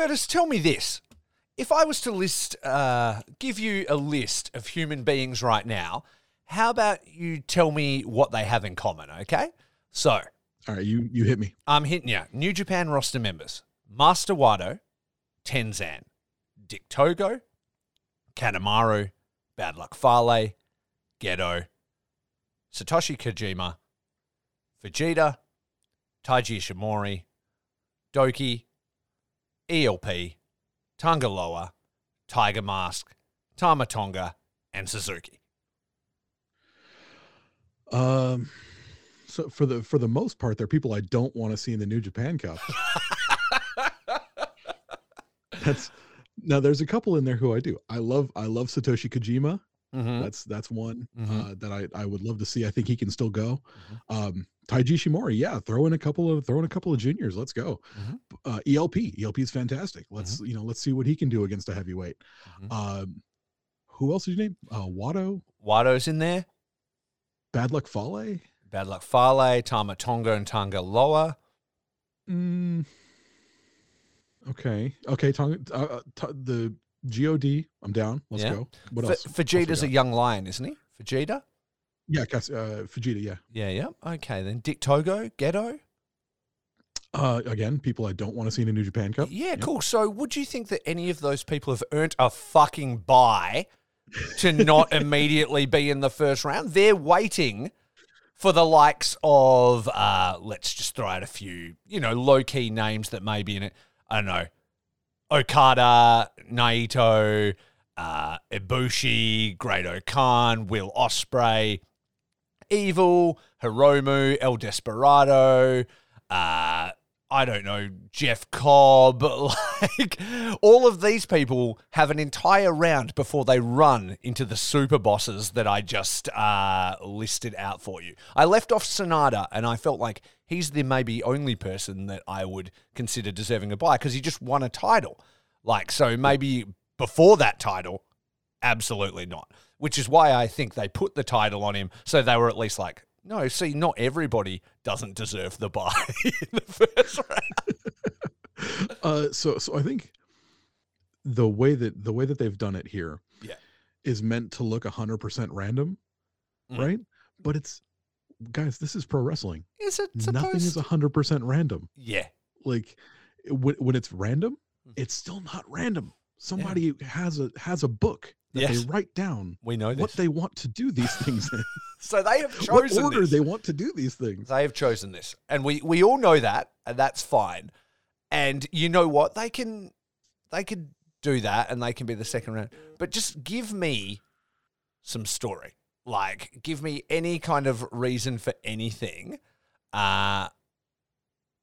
Curtis, tell me this. If I was to list, uh, give you a list of human beings right now, how about you tell me what they have in common, okay? So, All right, you you hit me. I'm hitting you. New Japan roster members Master Wato, Tenzan, Dick Togo, Kanemaru, Bad Luck Fale, Gedo, Satoshi Kojima, Vegeta, Taiji Ishimori, Douki, ELP, Tangaloa, Tiger Mask, Tamatonga, and Suzuki. Um, so for the for the most part, they're people I don't want to see in the New Japan Cup. That's now. There's a couple in there who I do. I love. I love Satoshi Kojima. Mm-hmm. That's that's one Mhm. uh, that I I would love to see. I think he can still go. Mhm. Um, Taiji Ishimori, yeah, throw in a couple of throw in a couple of juniors. Let's go. Mhm. Uh, ELP, ELP is fantastic. Let's you know let's see what he can do against a heavyweight. Mhm. Um, who else did you name? Uh, Wato, Wato's in there. Bad Luck Fale. Bad Luck Fale, Tama Tonga, and Tangaloa. Mm, okay, okay. Tonga, uh, uh, t- the God, I'm down. Let's Yeah. go. What F- else? What else we Vegeta's a young lion, isn't he? Vegeta? Yeah, Cas- uh, Fujita. Yeah. Yeah, yeah. Okay, then Dick Togo, Gedo. Uh, again, people I don't want to see in a New Japan Cup. Yeah, Yep. cool. So, would you think that any of those people have earned a fucking buy to not immediately be in the first round? They're waiting for the likes of, uh, let's just throw out a few, you know, low key names that may be in it. I don't know, Okada, Naito, uh, Ibushi, Great-O-Khan, Will Ospreay, Evil, Hiromu, El Desperado, uh, I don't know, Jeff Cobb. Like, all of these people have an entire round before they run into the super bosses that I just uh, listed out for you. I left off Sanada, and I felt like he's the maybe only person that I would consider deserving a buy because he just won a title. Like, so maybe before that title, absolutely not. Which is why I think they put the title on him so they were at least like, no, see, not everybody doesn't deserve the buy in the first round. uh so so i think the way that the way that they've done it here Yeah. is meant to look 100% random Mm. right but it's guys this is pro wrestling Is it nothing is supposed? 100% random yeah, like when, when it's random Mhm. it's still not random somebody has a has a book that Yes. they write down we know what they want to do these things in so they have chosen what order this. they want to do these things They have chosen this, and we we all know that, and that's fine. And you know what? They can they could do that, and they can be the second round. But just give me some story. Like, give me any kind of reason for anything. Uh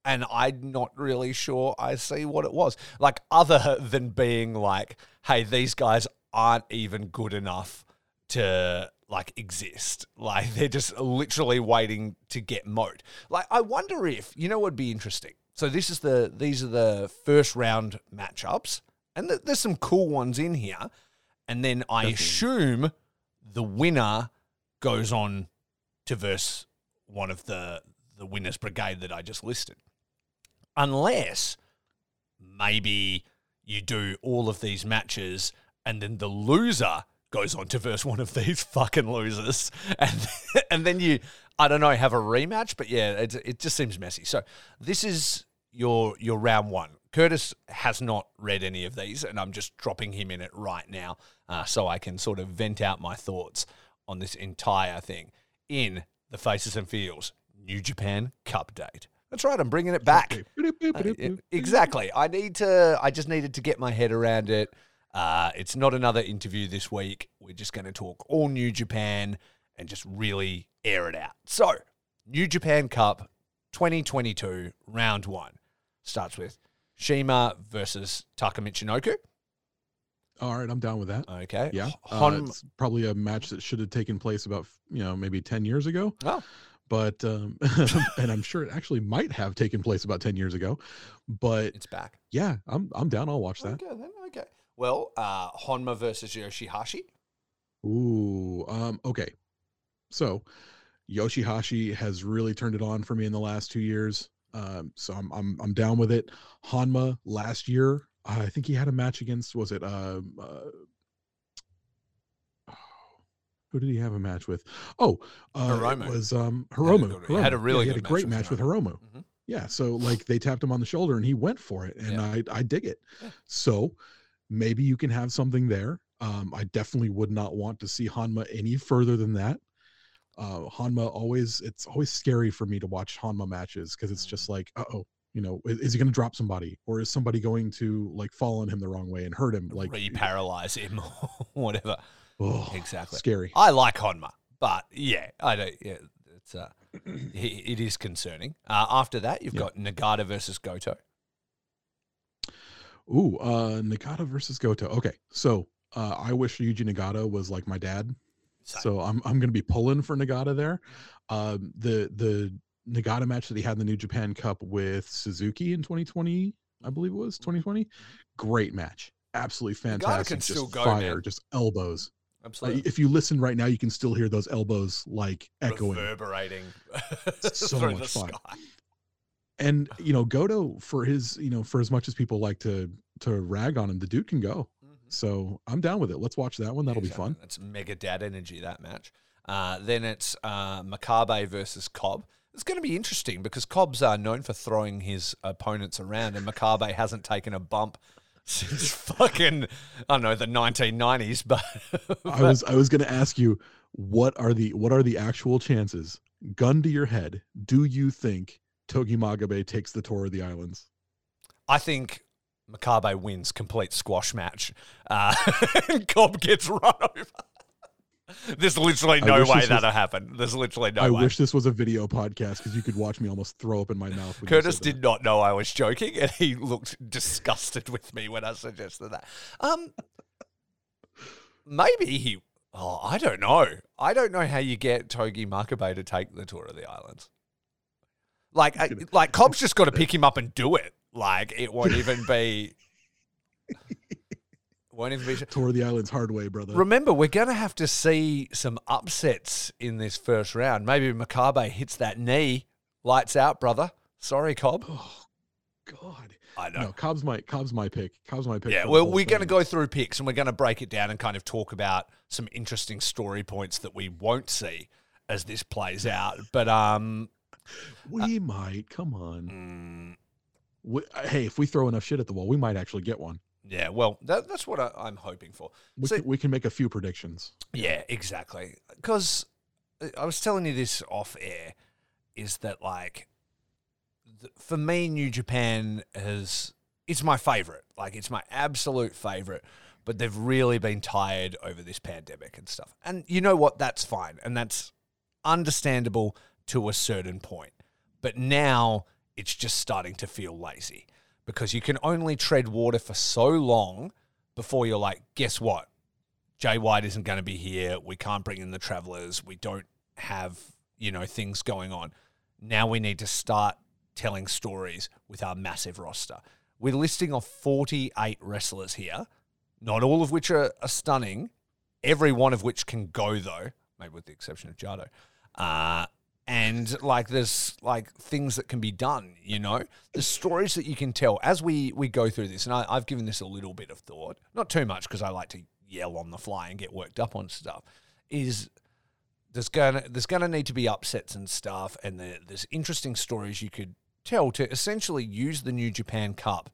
and I'm not really sure I see what it was. Like, other than being like, hey, these guys aren't even good enough to like exist. Like they're just literally waiting to get mowed. Like I wonder if you know what would be interesting. So this is the these are the first round matchups, and th- there's some cool ones in here. And then I Definitely. assume the winner goes on to verse one of the the winners brigade that I just listed, unless maybe you do all of these matches and then the loser goes on to verse one of these fucking losers and and then you I don't know have a rematch but yeah it, it just seems messy so this is your your round one Curtis has not read any of these and I'm just dropping him in it right now uh, so I can sort of vent out my thoughts on this entire thing in the faces and feels New Japan Cup date that's right I'm bringing it back uh, exactly. I need to. I just needed to get my head around it. Uh, it's not another interview this week. We're just going to talk all New Japan and just really air it out. So, New Japan Cup 2022 round one starts with CIMA versus Taka Michinoku. all right i'm down with that Okay. yeah uh, it's probably a match that should have taken place about you know maybe 10 years ago oh, but um and i'm sure it actually might have taken place about 10 years ago but it's back. yeah i'm i'm down i'll watch that Okay then. Okay. Well, uh, Honma versus Yoshihashi. ooh um okay so yoshihashi has really turned it on for me in the last two years um so i'm i'm, I'm down with it honma last year I think he had a match against was it um uh, who did he have a match with? Oh, uh, it Hiromu. was um Had a Hiromu. had a really yeah, he had a great match match with with Hiromu. Mhm. Yeah, so like they tapped him on the shoulder and he went for it, and Yeah. I I dig it. Yeah. So maybe you can have something there. Um, I definitely would not want to see Honma any further than that. Uh, Honma always it's always scary for me to watch Honma matches because it's Mm. just like, uh oh, you know, is, is he going to drop somebody or is somebody going to like fall on him the wrong way and hurt him? Like, Re-paralyze him or whatever. oh, Exactly. scary. I like Honma, but yeah, I don't. Yeah, it's uh, it is concerning. Uh, after that, you've Yeah. got Nagata versus Goto. Ooh, uh, Nagata versus Goto. Okay, so uh, I wish Yuji Nagata was like my dad. Same. So I'm I'm gonna be pulling for Nagata there. Um, the the Nagata match that he had in the New Japan Cup with Suzuki in 2020, I believe it was 2020. Great match, absolutely fantastic. can just still go, fire, man. just elbows. Uh, Absolutely. if you listen right now, you can still hear those elbows like echoing. reverberating so much fun. sky. And you know, Goto for his you know for as much as people like to to rag on him, the dude can go. So I'm down with it. Let's watch that one. That'll be fun. That's mega dad energy that match. Uh, then it's uh, Makabe versus Cobb. It's going to be interesting because Cobb's uh, known for throwing his opponents around, and Makabe hasn't taken a bump since fucking I don't know the 1990s. But, I was I was going to ask you what are the what are the actual chances? Gun to your head. Do you think Togi Makabe takes the tour of the islands? I think Makabe wins complete squash match, uh, and Cobb gets run over. There's literally no way that'll happen. There's literally no I way. wish this was a video podcast because you could watch me almost throw up in my mouth. Curtis did not know I was joking, and he looked disgusted with me when I suggested that. Um, maybe he. Oh, I don't know. I don't know how you get Togi Makabe to take the tour of the islands. Like, I, like Cobb's just got to pick him up and do it. Like, it won't even be. Won't even be. Tour of the islands hard way, brother. Remember, we're going to have to see some upsets in this first round. Maybe Makabe hits that knee, lights out, brother. Sorry, Cobb. oh God. I know. No, Cobb's my Cobb's my pick. Cobb's my pick. Yeah, well, we're going to go through picks and we're going to break it down and kind of talk about some interesting story points that we won't see as this plays out. But um, We uh, might. Come on. mm, We, uh, hey, if we throw enough shit at the wall, we might actually get one. yeah, well, that, that's what I, I'm hoping for. We, So- can, we can make a few predictions. Yeah, exactly. Because uh, I was telling you this off air is that like th- for me, New Japan has it's my favorite. Like it's my absolute favorite. But they've really been tired over this pandemic and stuff. And you know what? That's fine, and that's understandable to a certain point. But now it's just starting to feel lazy because you can only tread water for so long before you're like, guess what? Jay White isn't going to be here. We can't bring in the travelers. We don't have, you know, things going on. Now we need to start telling stories with our massive roster. We're listing off 48 wrestlers here, not all of which are, are stunning, every one of which can go, though, maybe with the exception of Jado. Uh, and like there's like things that can be done, you know, the stories that you can tell as we we go through this. And I, I've given this a little bit of thought, not too much because I like to yell on the fly and get worked up on stuff. Is there's gonna there's gonna need to be upsets and stuff, and there, there's interesting stories you could tell to essentially use the New Japan Cup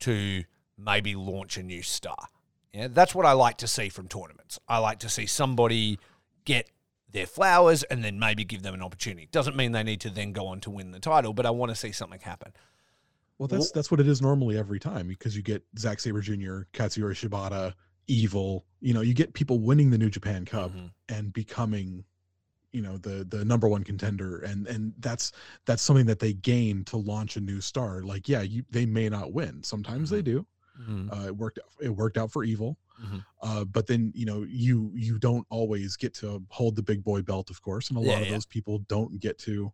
to maybe launch a new star. Yeah, that's what I like to see from tournaments. I like to see somebody get their flowers and then maybe give them an opportunity. Doesn't mean they need to then go on to win the title, but I want to see something happen. Well, that's that's what it is normally every time because you get Zack Sabre Jr., Katsuyori Shibata, Evil. You know, you get people winning the New Japan Cup Mhm. and becoming, you know, the the number one contender, and and that's that's something that they gain to launch a new star. Like, yeah, you they may not win. Sometimes they do. Mhm. Uh, it worked. It worked out for Evil. Mhm. Uh, but then you know you you don't always get to hold the big boy belt, of course, and a Yeah, lot of yeah. those people don't get to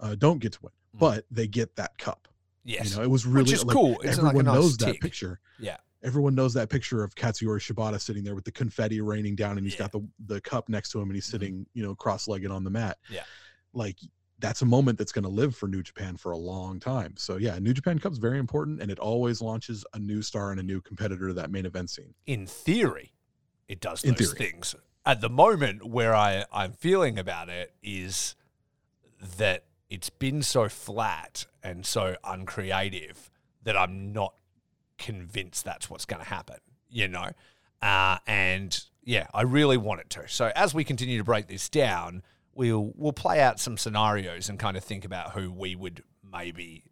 uh, don't get to win, Mhm. but they get that cup. Yes. You know, it was really like, cool. It's like everyone nice knows that picture. Yeah. Everyone knows that picture of Katsuyori Shibata sitting there with the confetti raining down, and he's Yeah. got the the cup next to him, and he's Mhm. sitting, you know, cross legged on the mat. Yeah. Like that's a moment that's going to live for New Japan for a long time. So yeah, New Japan Cup's very important, and it always launches a new star and a new competitor to that main event scene. In theory, it does In those theory. things. At the moment, where I, I'm feeling about it is that it's been so flat and so uncreative that I'm not convinced that's what's going to happen, you know? Uh, and yeah, I really want it to. So as we continue to break this down, we'll we'll play out some scenarios and kind of think about who we would maybe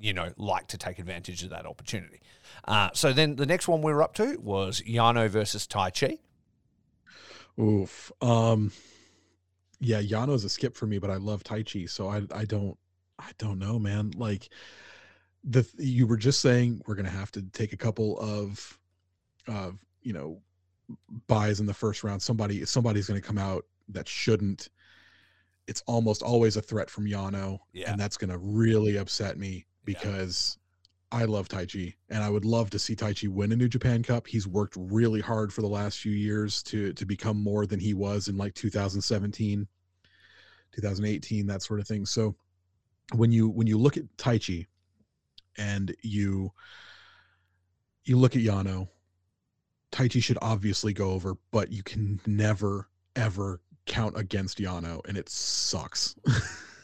you know like to take advantage of that opportunity. Uh, so then the next one we were up to was Yano versus Taichi. Oof. Um yeah, Yano's a skip for me, but I love Taichi, so I I don't I don't know, man. Like the you were just saying we're gonna have to take a couple of of you know buys in the first round. Somebody somebody's gonna come out that shouldn't. It's almost always a threat from Yano, Yeah. and that's gonna really upset me Yeah. because I love Taichi, and I would love to see Taichi win a New Japan Cup. He's worked really hard for the last few years to to become more than he was in like 2017, 2018, that sort of thing. So when you when you look at Taichi, and you you look at Yano, Taichi should obviously go over, but you can never ever count against Yano, and it sucks.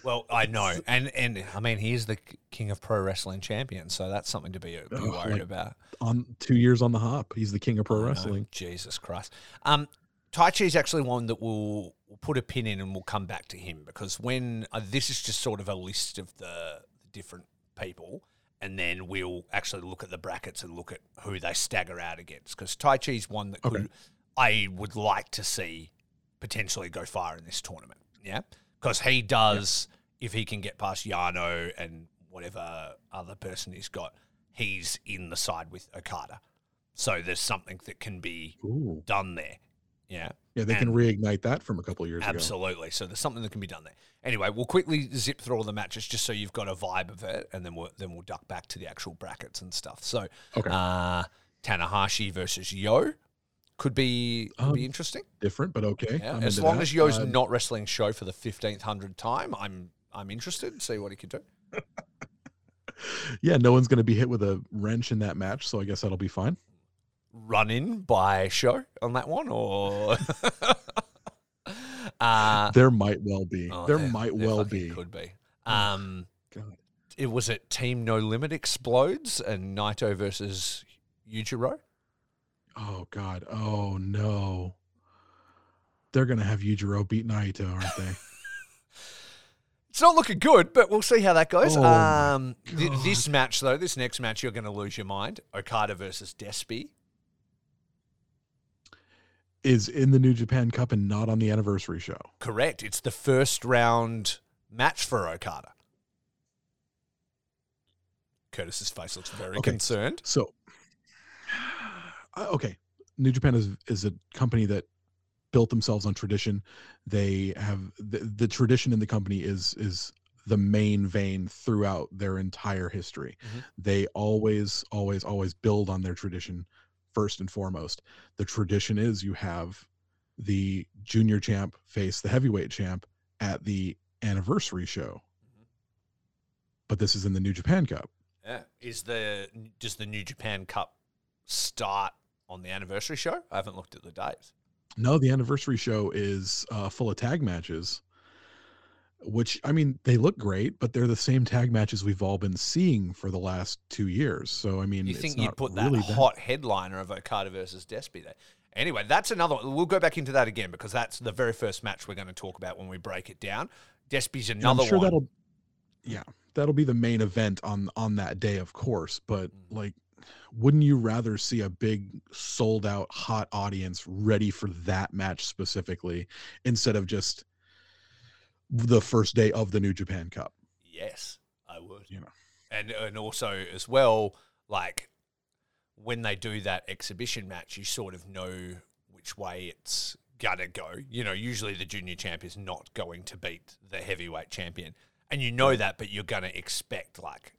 Well, I know, and and I mean he is the king of pro wrestling champion, so that's something to be, be worried like, about. on two years on the hop, he's the king of pro wrestling. Jesus Christ. Um, Taichi is actually one that we'll, we'll put a pin in and we'll come back to him because when uh, this is just sort of a list of the different people, and then we'll actually look at the brackets and look at who they stagger out against because Taichi is one that Okay. could, I would like to see potentially go far in this tournament. Yeah, because he does if he can get past Yano and whatever other person he's got, he's in the side with Okada. So there's something that can be Ooh. done there. Yeah, Yeah, they can reignite that from a couple of years ago. absolutely. So there's something that can be done there. Anyway, we'll quickly zip through all the matches just so you've got a vibe of it, and then we'll then we'll duck back to the actual brackets and stuff. So Okay. uh, Tanahashi versus Yo could be could Um, be interesting. Different, but okay. Yeah, as long that. as Yo's Uh, not wrestling Sho for the fifteenth hundred time, I'm I'm interested. See what he can do. yeah, no one's going to be hit with a wrench in that match, so I guess that'll be fine. run in by Sho on that one or uh there might well be. oh, there might there well be. could be um God. it was it team no limit explodes and naito versus Yujiro. Oh God. Oh no. They're gonna have Yujiro beat Naito, aren't they? It's not looking good, but we'll see how that goes. Oh um, th- this match, though, this next match, you're going to lose your mind. Okada versus Despy. Is in the New Japan Cup and not on the anniversary show. Correct. It's the first round match for Okada. Curtis's face looks very Okay. concerned. So, okay, New Japan is is a company that built themselves on tradition. They have the, the tradition in the company is is the main vein throughout their entire history. Mhm. They always, always, always build on their tradition first and foremost. The tradition is you have the junior champ face the heavyweight champ at the anniversary show. Mhm. But this is in the New Japan Cup. Yeah. Is the does the New Japan Cup start on the anniversary show? I haven't looked at the dates. No, the anniversary show is uh, full of tag matches, which I mean they look great, but they're the same tag matches we've all been seeing for the last two years. So I mean, You think not you'd put that really hot headliner of Okada versus Despy there? Anyway, that's another. We'll go back into that again because that's the very first match we're going to talk about when we break it down. Despy's another I'm sure one. that'll, yeah, that'll be the main event on on that day, of course. But Mhm. like, wouldn't you rather see a big sold out hot audience ready for that match specifically instead of just the first day of the New Japan Cup? Yes, I would. You know. and and also as well, like when they do that exhibition match, you sort of know which way it's gonna go. You know, usually the junior champ is not going to beat the heavyweight champion, and you know that, but you're gonna expect like,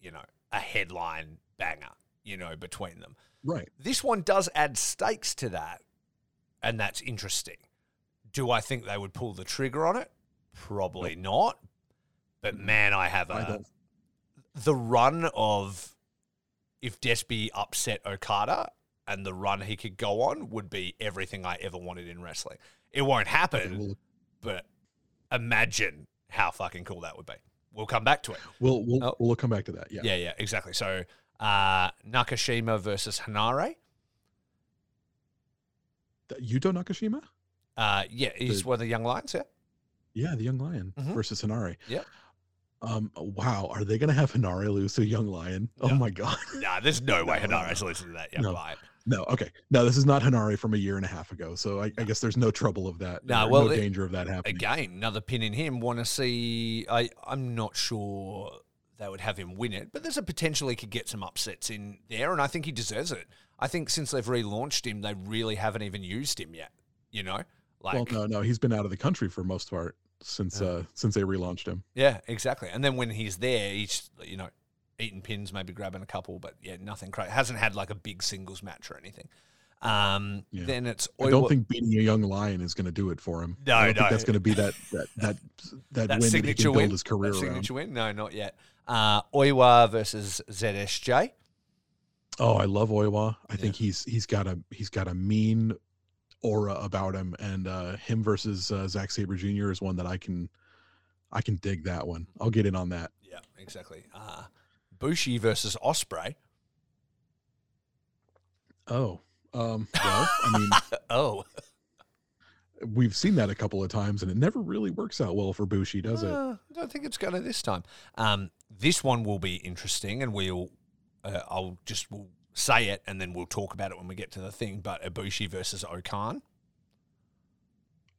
you know, a headline banger, you know, between them. Right. This one does add stakes to that, and that's interesting. Do I think they would pull the trigger on it? Probably not, But man, I have I a don't. the run of if Despy upset Okada and the run he could go on would be everything I ever wanted in wrestling. It won't happen, but imagine how fucking cool that would be. We'll come back to it. we'll we'll, Oh. we'll come back to that. Yeah. Yeah, yeah, exactly. So uh, Nakashima versus Henare. Yuto Nakashima. Uh, yeah, he's The- one of the young lions. Yeah, Yeah, the young lion Mhm. versus Henare. Yeah. Um. Wow. Are they gonna have Henare lose to young lion? Oh my god. nah, there's no way No, no, Henare's no. losing to that young No. lion. No. Okay. No, this is not Henare from a year and a half ago. So I, I guess there's no trouble of that. No, well, no it- danger of that happening. Again, another pin in him. Want to see? I I'm not sure they would have him win it, but there's a potential he could get some upsets in there, and I think he deserves it. I think since they've relaunched him, they really haven't even used him yet. You know, like well, no, no, he's been out of the country for most part since Yeah. uh since they relaunched him. yeah, exactly. And then when he's there, he's you know eating pins, maybe grabbing a couple, but yeah, nothing crazy. Hasn't had like a big singles match or anything. Um, Yeah. then it's I don't think beating a young lion is going to do it for him. No, I don't no. think that's going to be that that that that, that win that he signature can win. build his career that around. signature win? No, not yet. Uh, Oiwa versus ZSJ. Oh, I love Oiwa. I think he's he's got a he's got a mean aura about him, and uh, him versus uh, Zack Sabre Jr. is one that I can I can dig that one. I'll get in on that. Yeah, exactly. Uh, Bushi versus Osprey. Oh, um, well, I mean, Oh, we've seen that a couple of times, and it never really works out well for Bushi, does it? Uh, I don't think it's going to this time. Um, this one will be interesting, and we'll. Uh, I'll just we'll say it, and then we'll talk about it when we get to the thing. But Ibushi versus O-Khan.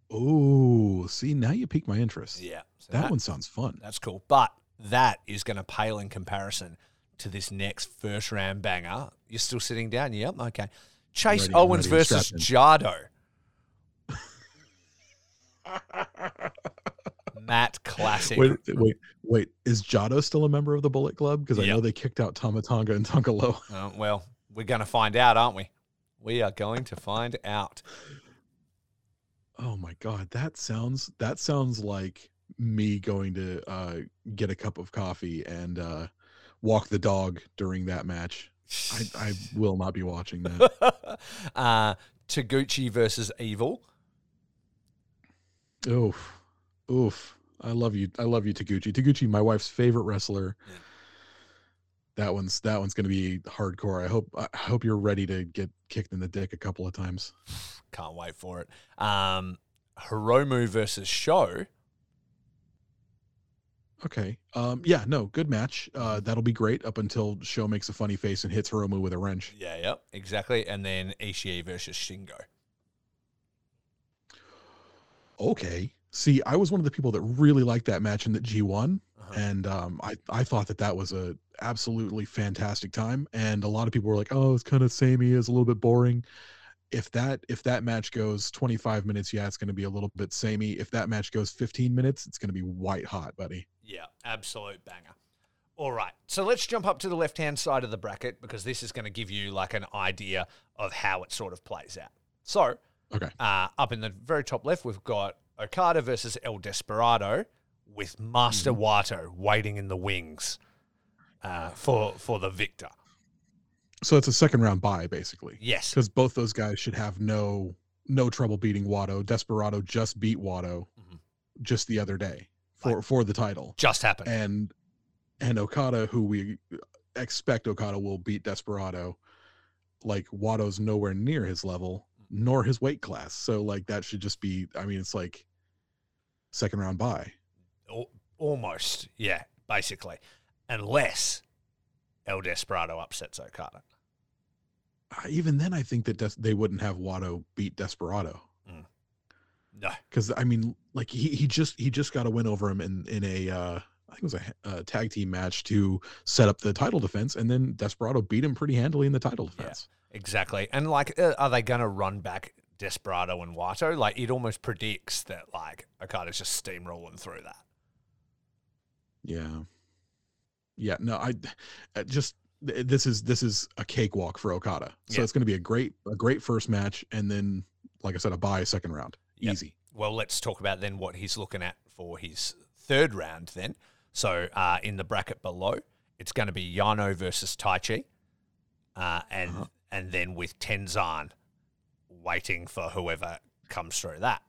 Oh, see, now you pique my interest. Yeah, so that one sounds fun. That's cool, but that is going to pale in comparison to this next first round banger. You're still sitting down. Yep. Okay. Chase Ready, Owens ready, versus Jado. Matt Classic. Wait, wait, wait. Is Jado still a member of the Bullet Club? Because I know they kicked out Tama Tonga and Tangaloa. Uh, well, we're going to find out, aren't we? We are going to find out. Oh my god, that sounds that sounds like me going to uh, get a cup of coffee and uh, walk the dog during that match. I, I will not be watching that. uh, Taguchi versus Evil. Oof, oof. I love you. I love you, Taguchi. Taguchi, my wife's favorite wrestler. Yeah. That one's that one's gonna be hardcore. I hope I hope you're ready to get kicked in the dick a couple of times. Can't wait for it. Um, Hiromu versus Sho. Okay. Um. Yeah. No. Good match. Uh. That'll be great up until Sho makes a funny face and hits Hiromu with a wrench. Yeah, yep, exactly. And then Ishii versus Shingo. Okay. See, I was one of the people that really liked that match in the G1, Uh-huh. and um, I I thought that that was a absolutely fantastic time. And a lot of people were like, "Oh, it's kind of samey, it's a little bit boring." If that if that match goes 25 minutes, yeah, it's going to be a little bit samey. If that match goes 15 minutes, it's going to be white hot, buddy. Yeah, absolute banger. All right, so let's jump up to the left hand side of the bracket because this is going to give you like an idea of how it sort of plays out. So, Okay. uh, up in the very top left, we've got Okada versus El Desperado with Master Wato waiting in the wings uh, for for the victor. So it's a second round bye, basically, Yes, because both those guys should have no no trouble beating Wato. Desperado just beat Wato Mhm. just the other day for for the title. just happened. and and Okada, who we expect Okada will beat Desperado, like Wato's nowhere near his level nor his weight class. So like that should just be. I mean, it's like second round bye. Almost, yeah, basically, unless El Desperado upsets Okada. Uh, even then, I think that Des- they wouldn't have Wato beat Desperado No, because I mean, like he he just he just got a win over him in in a. Uh, I think it was a, a tag team match to set up the title defense, and then Desperado beat him pretty handily in the title Yeah. defense. Exactly. And like, uh, are they going to run back Desperado and Wato? Like, it almost predicts that like Okada's just steamrolling through that. Yeah. Yeah. No, I uh, just this is this is a cakewalk for Okada. So Yeah. it's going to be a great a great first match, and then like I said, a bye second round. Yep. Easy. Well, let's talk about then what he's looking at for his third round then. So uh, in the bracket below, it's going to be Yano versus Taichi, uh, and Uh-huh. and then with Tenzan waiting for whoever comes through that.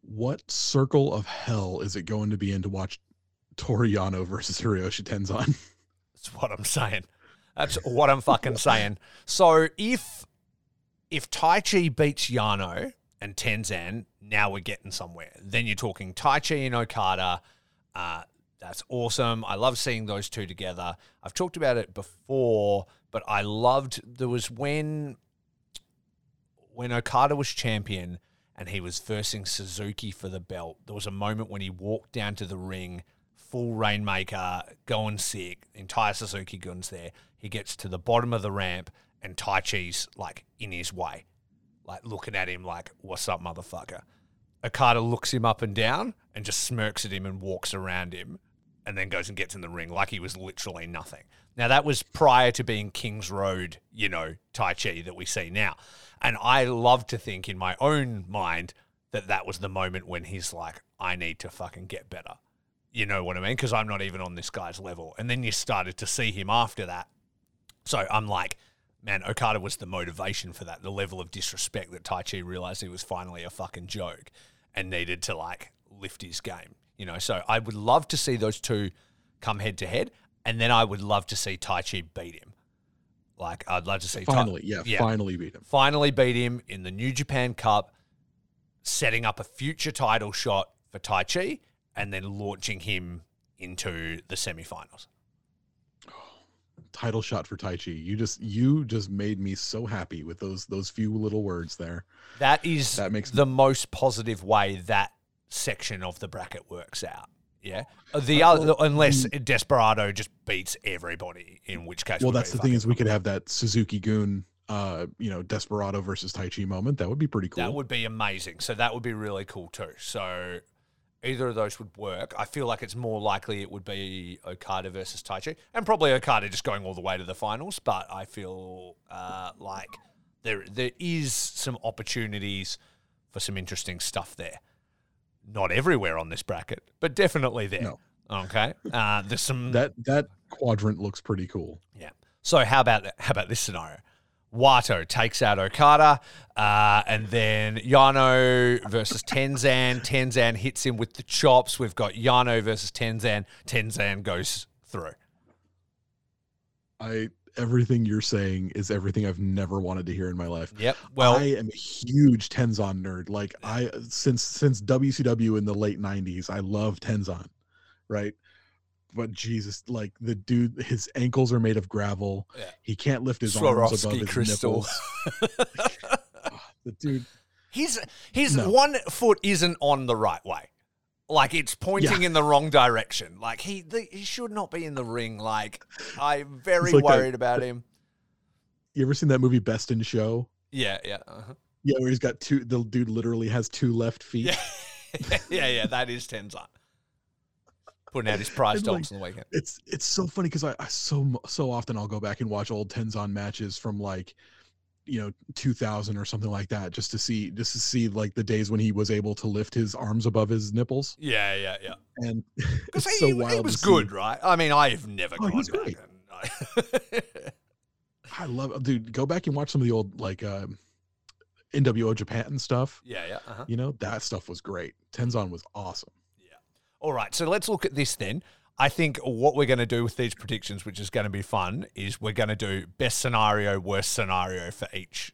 What circle of hell is it going to be in to watch Toru Yano versus Hiroshi Tenzan? That's what I'm saying. That's what I'm fucking saying. So if if Taichi beats Yano and Tenzan, now we're getting somewhere. Then you're talking Taichi and Okada. Uh, that's awesome. I love seeing those two together. I've talked about it before, but I loved there was when when Okada was champion and he was versing Suzuki for the belt. There was a moment when he walked down to the ring, full rainmaker, going sick. Entire Suzuki guns there. He gets to the bottom of the ramp and Taichi's like in his way, like looking at him like, "What's up, motherfucker?" Okada looks him up and down and just smirks at him and walks around him and then goes and gets in the ring like he was literally nothing. Now, that was prior to being King's Road, you know, Taichi that we see now. And I love to think in my own mind that that was the moment when he's like, I need to fucking get better. You know what I mean? Because I'm not even on this guy's level. And then you started to see him after that. So I'm like, man, Okada was the motivation for that. The level of disrespect that Taichi realized he was finally a fucking joke and needed to like lift his game. You know, so I would love to see those two come head to head, and then I would love to see Taichi beat him. Like I'd love to see finally, yeah, yeah. finally beat him. finally beat him in the New Japan Cup, setting up a future title shot for Taichi, and then launching him into the semifinals. Title shot for Taichi. You just you just made me so happy with those those few little words there. That is That makes- the most positive way that section of the bracket works out. Yeah, the other well, unless Desperado just beats everybody, in which case. Well, that's the thing is we could have that Suzuki-gun, uh, you know, Desperado versus Taichi moment. That would be pretty cool. That would be amazing. So that would be really cool too. So either of those would work. I feel like it's more likely it would be Okada versus Taichi, and probably Okada just going all the way to the finals. But I feel uh, like there there is some opportunities for some interesting stuff there. Not everywhere on this bracket, but definitely there. No. Okay. Uh, there's some that that quadrant looks pretty cool. yeah. So how about how about this scenario? Wato takes out Okada, uh, and then Yano versus Tenzan. Tenzan hits him with the chops. We've got Yano versus Tenzan. Tenzan goes through. I everything you're saying is everything I've never wanted to hear in my life. Yep. Well, I am a huge Tenzan nerd. Like I since since WCW in the late '90s, I love Tenzan, right? But Jesus, like the dude, his ankles are made of gravel. Yeah. He can't lift his arms above Swarovski his crystal. nipples. Ah, the dude, his his No. one foot isn't on the right way. Like it's pointing in the wrong direction. Like he the, he should not be in the ring. Like I'm very like worried about him. you ever seen that movie Best in Show? Yeah, yeah. Uh-huh. Yeah, where he's got two. The dude literally has two left feet. Yeah, yeah, yeah. That is Tenzan putting out his prize And, like, dogs on the weekend. it's it's so funny because I, I so so often I'll go back and watch old Tenzan matches from like you know 2000 or something like that just to see just to see like the days when he was able to lift his arms above his nipples Yeah, yeah, yeah. and Because it's he, so wild he was see. good, right? I mean, I have never Oh, gone back. And I, I love dude go back and watch some of the old like uh NWO Japan and stuff yeah, yeah. Uh-huh. you know that stuff was great Tenzan was awesome yeah All right, so let's look at this then. I think what we're going to do with these predictions, which is going to be fun, is we're going to do best scenario, worst scenario for each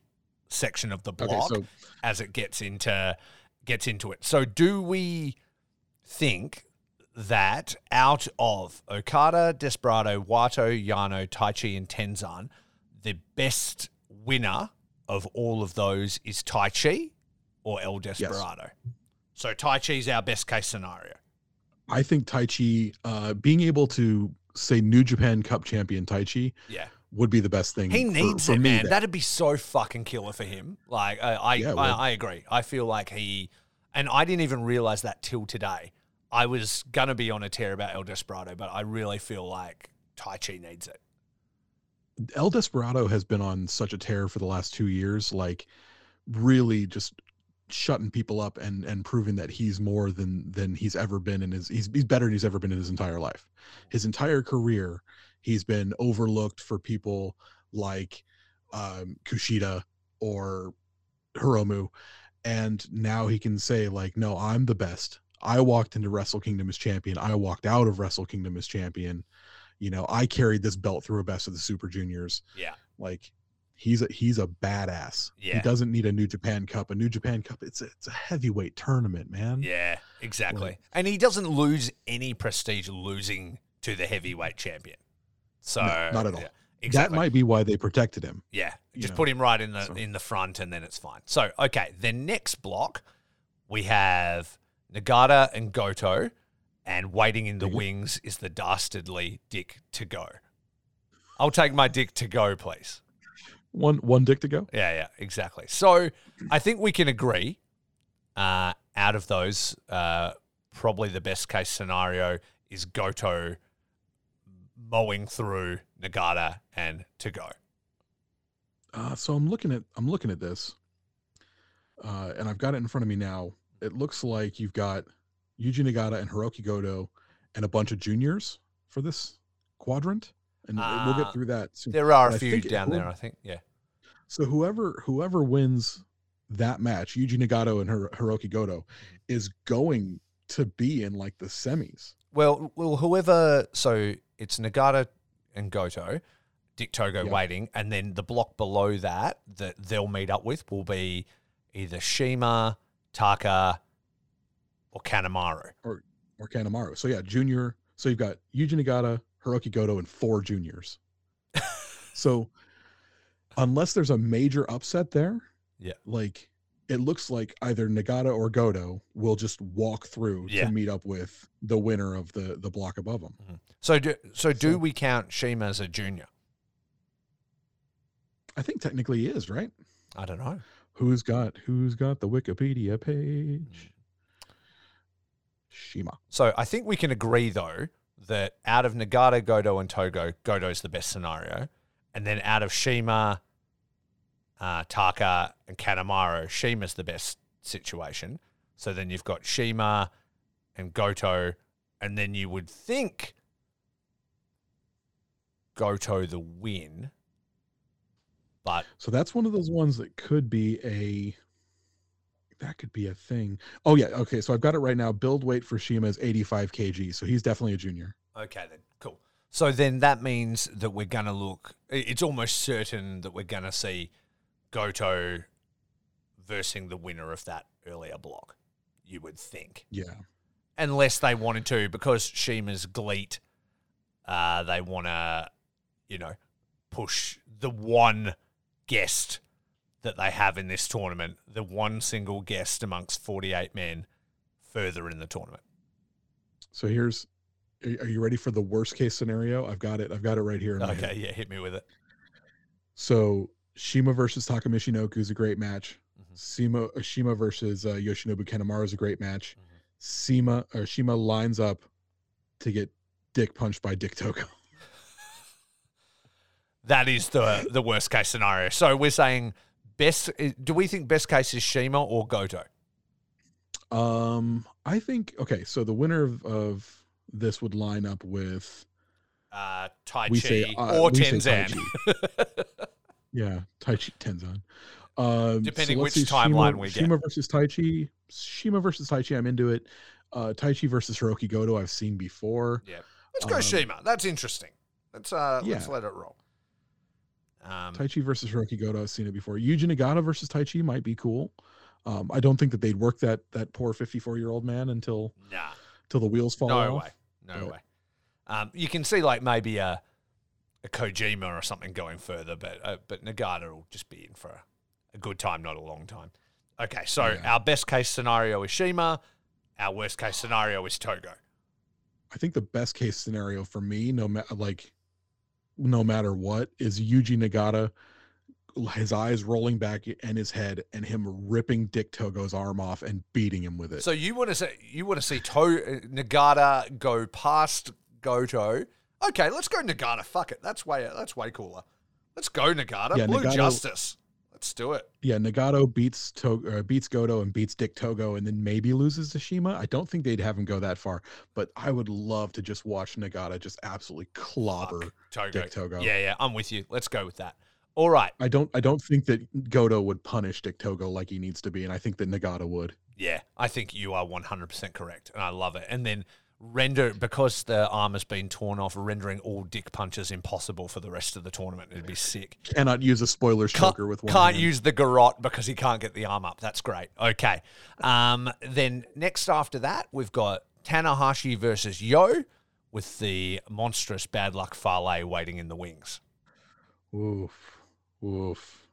section of the okay block so as it gets into gets into it. So, do we think that out of Okada, Desperado, Wato, Yano, Taichi, and Tenzan, the best winner of all of those is Taichi or El Desperado? So Taichi is our best case scenario. I think Taichi uh being able to say New Japan Cup champion Taichi Yeah. would be the best thing He for- needs for it, man. there. That'd be so fucking killer for him. Like, I, I, Yeah, I, I agree. I feel like he, and I didn't even realize that till today. I was gonna be on a tear about El Desperado, but I really feel like Taichi needs it. El Desperado has been on such a tear for the last two years, like really just shutting people up and and proving that he's more than than he's ever been in his he's he's better than he's ever been in his entire life. His entire career, he's been overlooked for people like um, Kushida or Hiromu, and now he can say like, no, I'm the best. I walked into Wrestle Kingdom as champion. I walked out of Wrestle Kingdom as champion. You know, I carried this belt through a best of the Super Juniors. Yeah. Like he's a he's a badass. Yeah. He doesn't need a New Japan Cup. A New Japan Cup, it's a, it's a heavyweight tournament, man. Yeah, exactly. Like- and he doesn't lose any prestige losing to the heavyweight champion. So No, not at all. yeah, That might be why they protected him. yeah, just know, put him right in the so. in the front, and then it's fine. So okay, the next block we have Nagata and Goto, and waiting in the it. wings is the dastardly Dick Togo. I'll take my Dick to go, please. One one dick to go. Yeah, yeah, exactly. So I think we can agree. Uh, out of those, uh, probably the best case scenario is Goto mowing through Nagata and Togo. Uh, so I'm looking at I'm looking at this, uh, and I've got it in front of me now. It looks like you've got Yuji Nagata and Hiroki Goto and a bunch of juniors for this quadrant, and we'll Uh, get through that soon. There are a few down there, I think. Yeah. So whoever whoever wins that match, Yuji Nagata and Hir- Hiroki Goto, mm-hmm. is going to be in like the semis. Well, well, whoever. So it's Nagata and Goto, Dick Togo Yeah. waiting, and then the block below that that they'll meet up with will be either CIMA, Taka, or Kanemaru. or Kanemaru. So yeah, junior. So you've got Yuji Nagata, Hiroki Goto, and four juniors. so unless there's a major upset there, Yeah. like it looks like either Nagata or Goto will just walk through Yeah. to meet up with the winner of the the block above them. Mm-hmm. So do so do So- we count CIMA as a junior? I think technically he is right. I don't know. Who's got who's got the Wikipedia page? CIMA. So I think we can agree though that out of Nagata, Goto, and Togo, Goto's the best scenario, and then out of CIMA, uh, Taka, and Kanemaru, CIMA's the best situation. So then you've got CIMA and Goto, and then you would think Goto the win, but So that's one of those ones that could be a that could be a thing. Oh yeah, okay. So I've got it right now. Build weight for CIMA is 85 kg, so he's definitely a junior. Okay, then cool. So then that means that we're gonna look. It's almost certain that we're gonna see Goto versing the winner of that earlier block. You would think, Yeah. unless they wanted to, because CIMA's GLEAT. Uh, they want to, you know, push the one guest that they have in this tournament, the one single guest amongst forty-eight men, further in the tournament. So here's are you ready for the worst case scenario? I've got it. I've got it right here. in my head. Okay, yeah, hit me with it. So CIMA versus Taka Michinoku is a great match. Mhm. CIMA uh, CIMA versus uh, Yoshinobu Kanemaru is a great match. Mhm. CIMA or CIMA lines up to get dick punched by Dick Togo. That is the the worst case scenario. So we're saying best. Do we think best case is CIMA or Goto? Um, I think okay. So the winner of, of this would line up with Uh, Taichi say uh, or Tenzan. yeah, Taichi Tenzan. Um, Depending let's which see, timeline CIMA, we get. CIMA versus Tai Chi. CIMA versus Taichi. I'm into it. Uh, Taichi versus Hiroki Goto. I've seen before. yeah. Let's go Um, CIMA. That's interesting. Let's uh, let's let it roll. Um, Tai Chi versus Hiroki Goto. I've seen it before. Yuji Nagata versus Taichi might be cool. Um, I don't think that they'd work that that poor 54 year old man until nah, till the wheels fall no off. No way, no but- way. Um, you can see like maybe a a Kojima or something going further, but uh, but Nagata will just be in for a, a good time, not a long time. Okay, so Yeah. our best case scenario is CIMA. Our worst case scenario is Togo. I think the best case scenario for me, no matter like, no matter what, is Yuji Nagata, his eyes rolling back and his head, and him ripping Dick Togo's arm off and beating him with it. So you want to say you want to see to- uh, Nagata go past Goto? Okay, let's go Nagata. Fuck it, that's way that's way cooler. Let's go Nagata. Yeah, Blue Nagata- Justice. Let's do it. Yeah, Nagata beats to- uh, beats Goto and beats Dick Togo, and then maybe loses to Shima. I don't think they'd have him go that far, but I would love to just watch Nagata just absolutely clobber Fuck, Togo. Dick Togo. Yeah, yeah, I'm with you. Let's go with that. All right. I don't I don't think that Goto would punish Dick Togo like he needs to be, and I think that Nagata would. Yeah, I think you are 100% correct, and I love it. And then render because the arm has been torn off, rendering all dick punches impossible for the rest of the tournament. It'd be sick. Cannot use a spoiler Can't, with one. can't hand. use the garrote because he can't get the arm up. That's great. Okay. Um, then next after that, we've got Tanahashi versus Yo with the monstrous bad luck Fale waiting in the wings. Oof. Oof.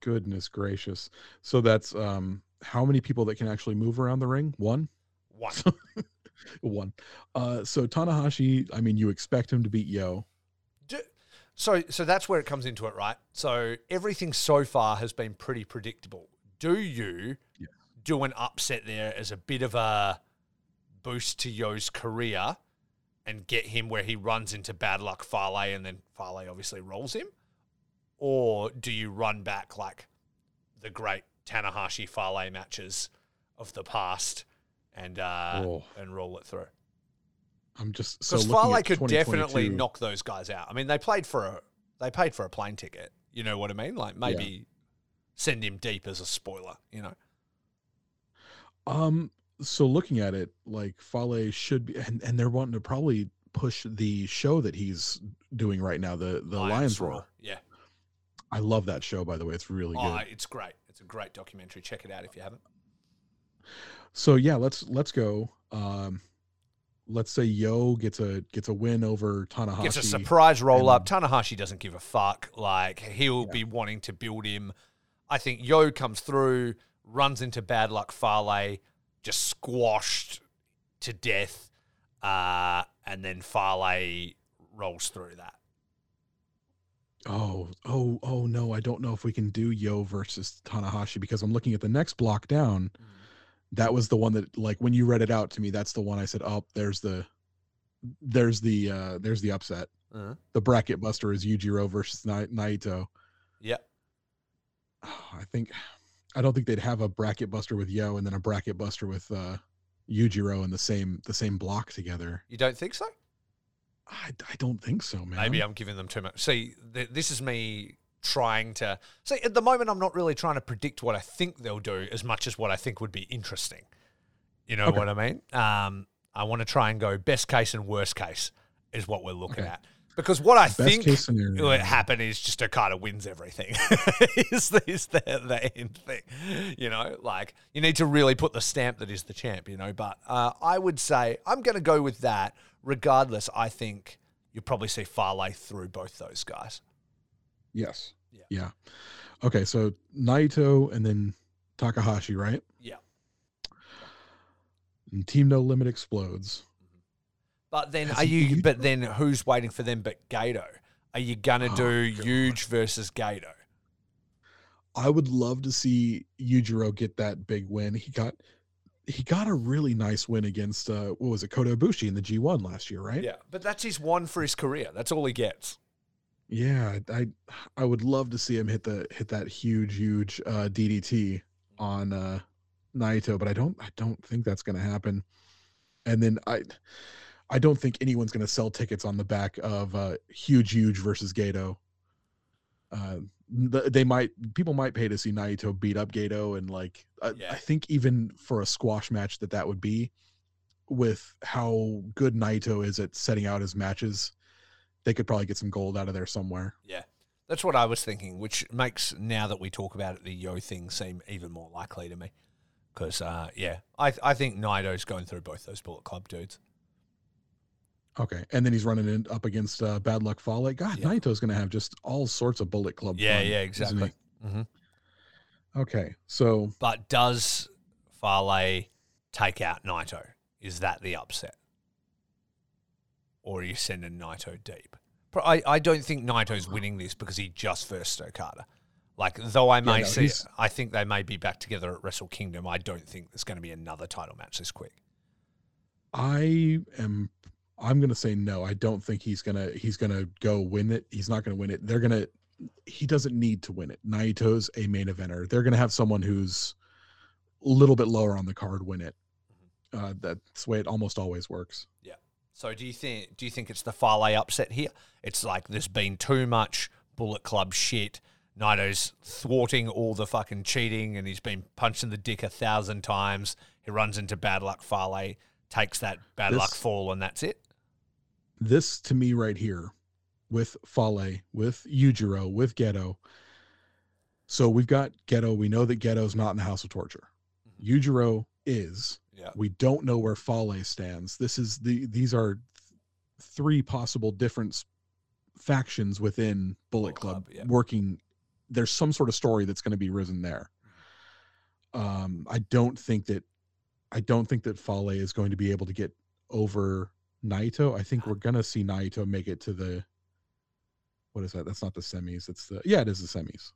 Goodness gracious. So that's um how many people that can actually move around the ring? One? One. One. Uh so Tanahashi, I mean you expect him to beat Yo. Do, so so that's where it comes into it, right? So everything so far has been pretty predictable. Do you Yeah. do an upset there as a bit of a boost to Yo's career and get him where he runs into bad luck Fale and then Fale obviously rolls him? Or do you run back like the great Tanahashi Fale matches of the past and uh, Oh. and roll it through? I'm just so Because looking Fale could definitely knock those guys out. I mean, they played for a they paid for a plane ticket. You know what I mean? Like maybe send him deep as a spoiler. You know? Um so looking at it, like Fale should be and, and they're wanting to probably push the show that he's doing right now, the the Lions, Roar. Yeah. I love that show by the way. It's really Oh, good. it's great. It's a great documentary. Check it out if you haven't. So yeah, let's let's go. Um let's say Yo gets a gets a win over Tanahashi. Gets a surprise roll up. Tanahashi doesn't give a fuck. Like he'll Yeah. be wanting to build him. I think Yo comes through, runs into bad luck Fale, just squashed to death, uh, and then Fale rolls through that. Oh, oh, oh no, I don't know if we can do Yo versus Tanahashi because I'm looking at the next block down. That was the one that like when you read it out to me, that's the one I said, Oh, there's the there's the uh there's the upset. Uh-huh. The bracket buster is Yujiro versus Na- Naito. Yep. I think I don't think they'd have a bracket buster with Yo and then a bracket buster with uh Yujiro in the same the same block together. You don't think so? I, I don't think so, man. Maybe I'm giving them too much. See, th- this is me trying to see. At the moment, I'm not really trying to predict what I think they'll do as much as what I think would be interesting. You know Okay. what I mean? Um, I want to try and go best case and worst case is what we're looking Okay. at. Because what I Best think will happen is just Okada wins everything. is the, is the, the end thing. You know, like you need to really put the stamp that is the champ, you know. But uh, I would say I'm going to go with that. Regardless, I think you'll probably see Fale through both those guys. Yes. Yeah. Yeah. Okay, so Naito and then Takahashi, right? Yeah. And Team No Limit explodes. But then Has are you, but then who's waiting for them but Gedo? Are you going to Oh, do God. huge versus Gedo? I would love to see Yujiro get that big win. He got he got a really nice win against uh what was it, Kota Ibushi in the G1 last year, right? Yeah. But that's his one for his career. That's all he gets. Yeah, I I would love to see him hit the hit that huge huge uh DDT on uh Naito, but I don't I don't think that's going to happen. And then I I don't think anyone's going to sell tickets on the back of uh huge huge versus Gedo. Uh they might people might pay to see Naito beat up Gedo and like I, Yeah. I think even for a squash match that that would be with how good Naito is at setting out his matches they could probably get some gold out of there somewhere. Yeah. That's what I was thinking, which makes now that we talk about it, the Yo thing seem even more likely to me. Because, uh, yeah, I, I think Naito's going through both those Bullet Club dudes. Okay, and then he's running in, up against uh, Bad Luck Fale. God, Yeah. Naito's going to have just all sorts of Bullet Club. Yeah, fun, yeah, exactly. hmm? Okay, so But does Fale take out Naito? Is that the upset? Or are you sending Naito deep? Pro- I, I don't think Naito's winning this because he just versed Okada. Like, though I may no, see, he's- I think they may be back together at Wrestle Kingdom. I don't think there's going to be another title match this quick. I am. I'm going to say no. I don't think he's gonna he's gonna go win it. He's not going to win it. They're gonna he doesn't need to win it. Naito's a main eventer. They're going to have someone who's a little bit lower on the card win it. Uh, that's the way it almost always works. So do you think do you think it's the Fale upset here? It's like there's been too much Bullet Club shit. Naito's thwarting all the fucking cheating and he's been punched in the dick a thousand times. He runs into bad luck Fale, takes that bad This- luck fall and that's it. This to me right here with Fale, with Yujiro, with Gedo. So we've got Gedo. We know that Gedo's not in the House of Torture. Mm-hmm. Yujiro is. Yeah. We don't know where Fale stands. This is the these are th- three possible different factions within Bullet Bullet Club, Club, yeah. working. There's some sort of story that's going to be risen there. Um, I don't think that I don't think that Fale is going to be able to get over Naito. I think we're gonna see Naito make it to the what is that? That's not the semis. It's the yeah, it is the semis.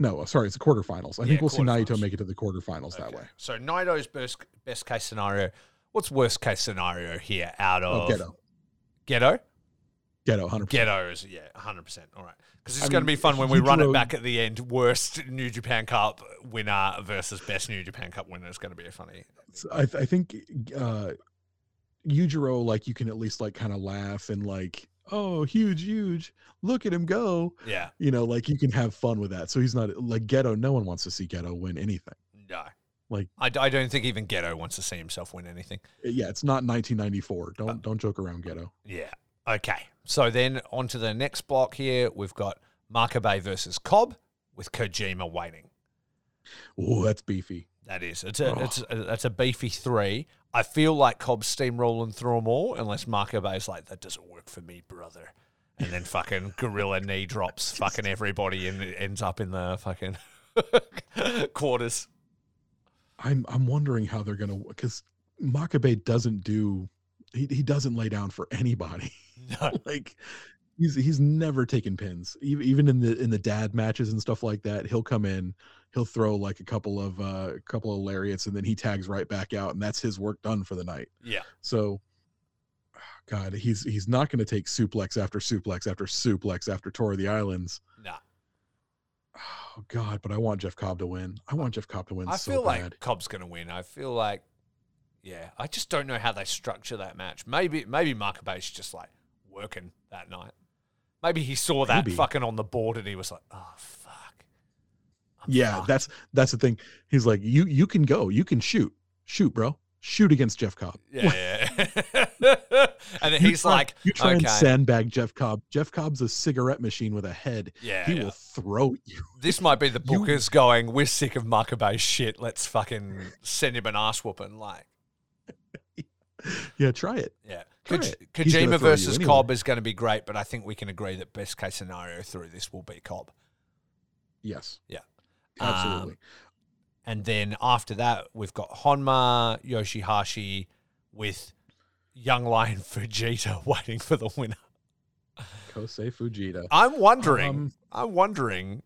No, sorry, it's the quarterfinals. I Yeah, think we'll see Naito make it to the quarterfinals that way. So Naito's best best case scenario. What's worst case scenario here out Oh, of Gedo. Gedo? Gedo, 100%. Gedo is yeah, hundred percent. All right, because it's I going to be fun when we run it back at the end. Worst New Japan Cup winner versus best New Japan Cup winner is going to be a funny. So I, I think uh Yujiro, like you can at least like kind of laugh and like, oh, huge, huge, look at him go. Yeah, You know, like you can have fun with that. So he's not like Gedo. No one wants to see Gedo win anything. no, Like- I, I don't think even Gedo wants to see himself win anything. Yeah, it's not 1994. Don't Uh, don't joke around, Gedo. Yeah. Okay. So then on to the next block here. We've got Makabe versus Cobb with Kojima waiting. Oh, that's beefy. That is. It's a Oh. it's a, that's a beefy three. I feel like Cobb's steamrolling through them all, unless Makabe's like that doesn't work for me, brother. And then fucking gorilla knee drops fucking everybody and it ends up in the fucking quarters. I'm I'm wondering how they're gonna because Makabe doesn't do he, he doesn't lay down for anybody. No. like he's he's never taken pins. Even even in the in the dad matches and stuff like that, he'll come in, he'll throw like a couple of uh a couple of lariats and then he tags right back out and that's his work done for the night. Yeah. So God, he's he's not going to take suplex after suplex after suplex after Tour of the Islands. Nah. Oh God, but I want Jeff Cobb to win. I want Jeff Cobb to win I so feel bad. like Cobb's going to win. I feel like, yeah, I just don't know how they structure that match. Maybe maybe Makabe's just like working that night. Maybe he saw that Maybe. fucking on the board and he was like, oh. I'm yeah, fucked." that's that's the thing. He's like, you you can go, you can shoot, shoot, bro, shoot against Jeff Cobb. yeah. yeah. and then You he's try- like, you try okay, and sandbag Jeff Cobb. Jeff Cobb's a cigarette machine with a head. yeah, he yeah. will throw you. This might be the You- bookers going, we're sick of Makabe's shit. Let's fucking send him an ass whooping. Like, Yeah, try it. yeah. It. Kojima versus anyway. Cobb is going to be great, but I think we can agree that best case scenario through this will be Cobb. Yes. Yeah. Absolutely. Um, And then after that, we've got Honma Yoshihashi with Young Lion Fujita waiting for the winner. Kosei Fujita. I'm wondering, Um, I'm wondering,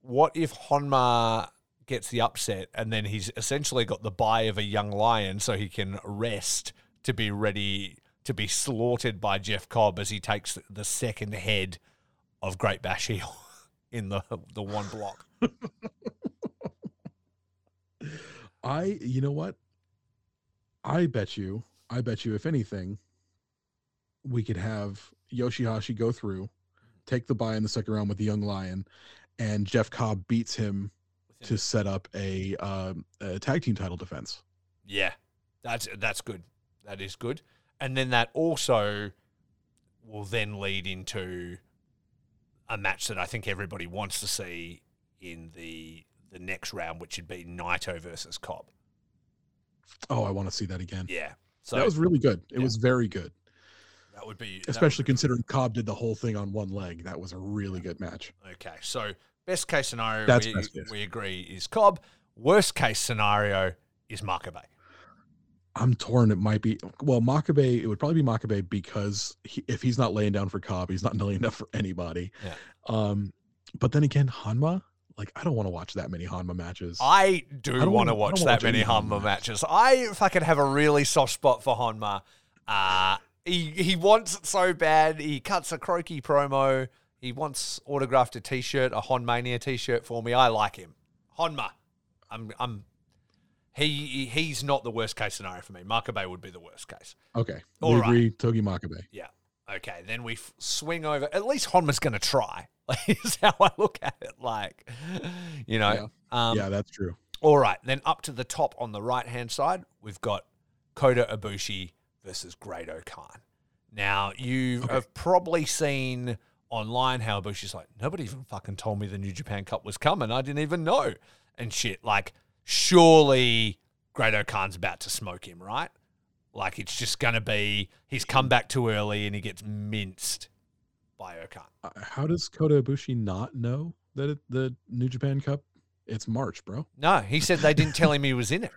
what if Honma gets the upset and then he's essentially got the buy of a young lion so he can rest to be ready to be slaughtered by Jeff Cobb as he takes the second head of Great Bash in the the one block. I, you know what? I bet you, I bet you, if anything, we could have Yoshihashi go through, take the buy in the second round with the young lion, and Jeff Cobb beats him to set up a, um, a tag team title defense. Yeah, that's that's good. That is good. And then that also will then lead into a match that I think everybody wants to see in the the next round, which would be Naito versus Cobb. Oh, I want to see that again. Yeah. So that was really good. It yeah. was very good, that would be would especially be- considering Cobb did the whole thing on one leg. That was a really good match. Okay, so best case scenario That's we, best case. we agree is Cobb. Worst case scenario is Makabe. I'm torn. It might be well, Makabe. It would probably be Makabe because he, if he's not laying down for Cobb, he's not laying down for anybody. Yeah. Um, but then again, Honma. Like I don't want to watch that many Honma matches. I do don't want to watch that watch many any Honma Honma matches. I fucking have a really soft spot for Honma. Uh, he he wants it so bad. He cuts a croaky promo. He once autographed a T-shirt, a Honmania T-shirt for me. I like him. Honma. I'm. I'm. He he's not the worst case scenario for me. Makabe would be the worst case. Okay, All we right. agree. Togi Makabe. Yeah. Okay. Then we f- swing over. At least Honma's going to try. is how I look at it. Like, you know. Um, yeah, that's true. All right. Then up to the top on the right hand side, we've got Kota Ibushi versus Great Khan. Now, you Okay. have probably seen online how Ibushi's like, nobody even fucking told me the New Japan Cup was coming. I didn't even know. And shit. Like, surely Great Khan's about to smoke him, right? Like, it's just going to be he's come back too early and he gets minced by O-Khan. Uh, How does Kota Ibushi not know that it, the New Japan Cup? It's March, bro. No, he said they didn't tell him he was in it.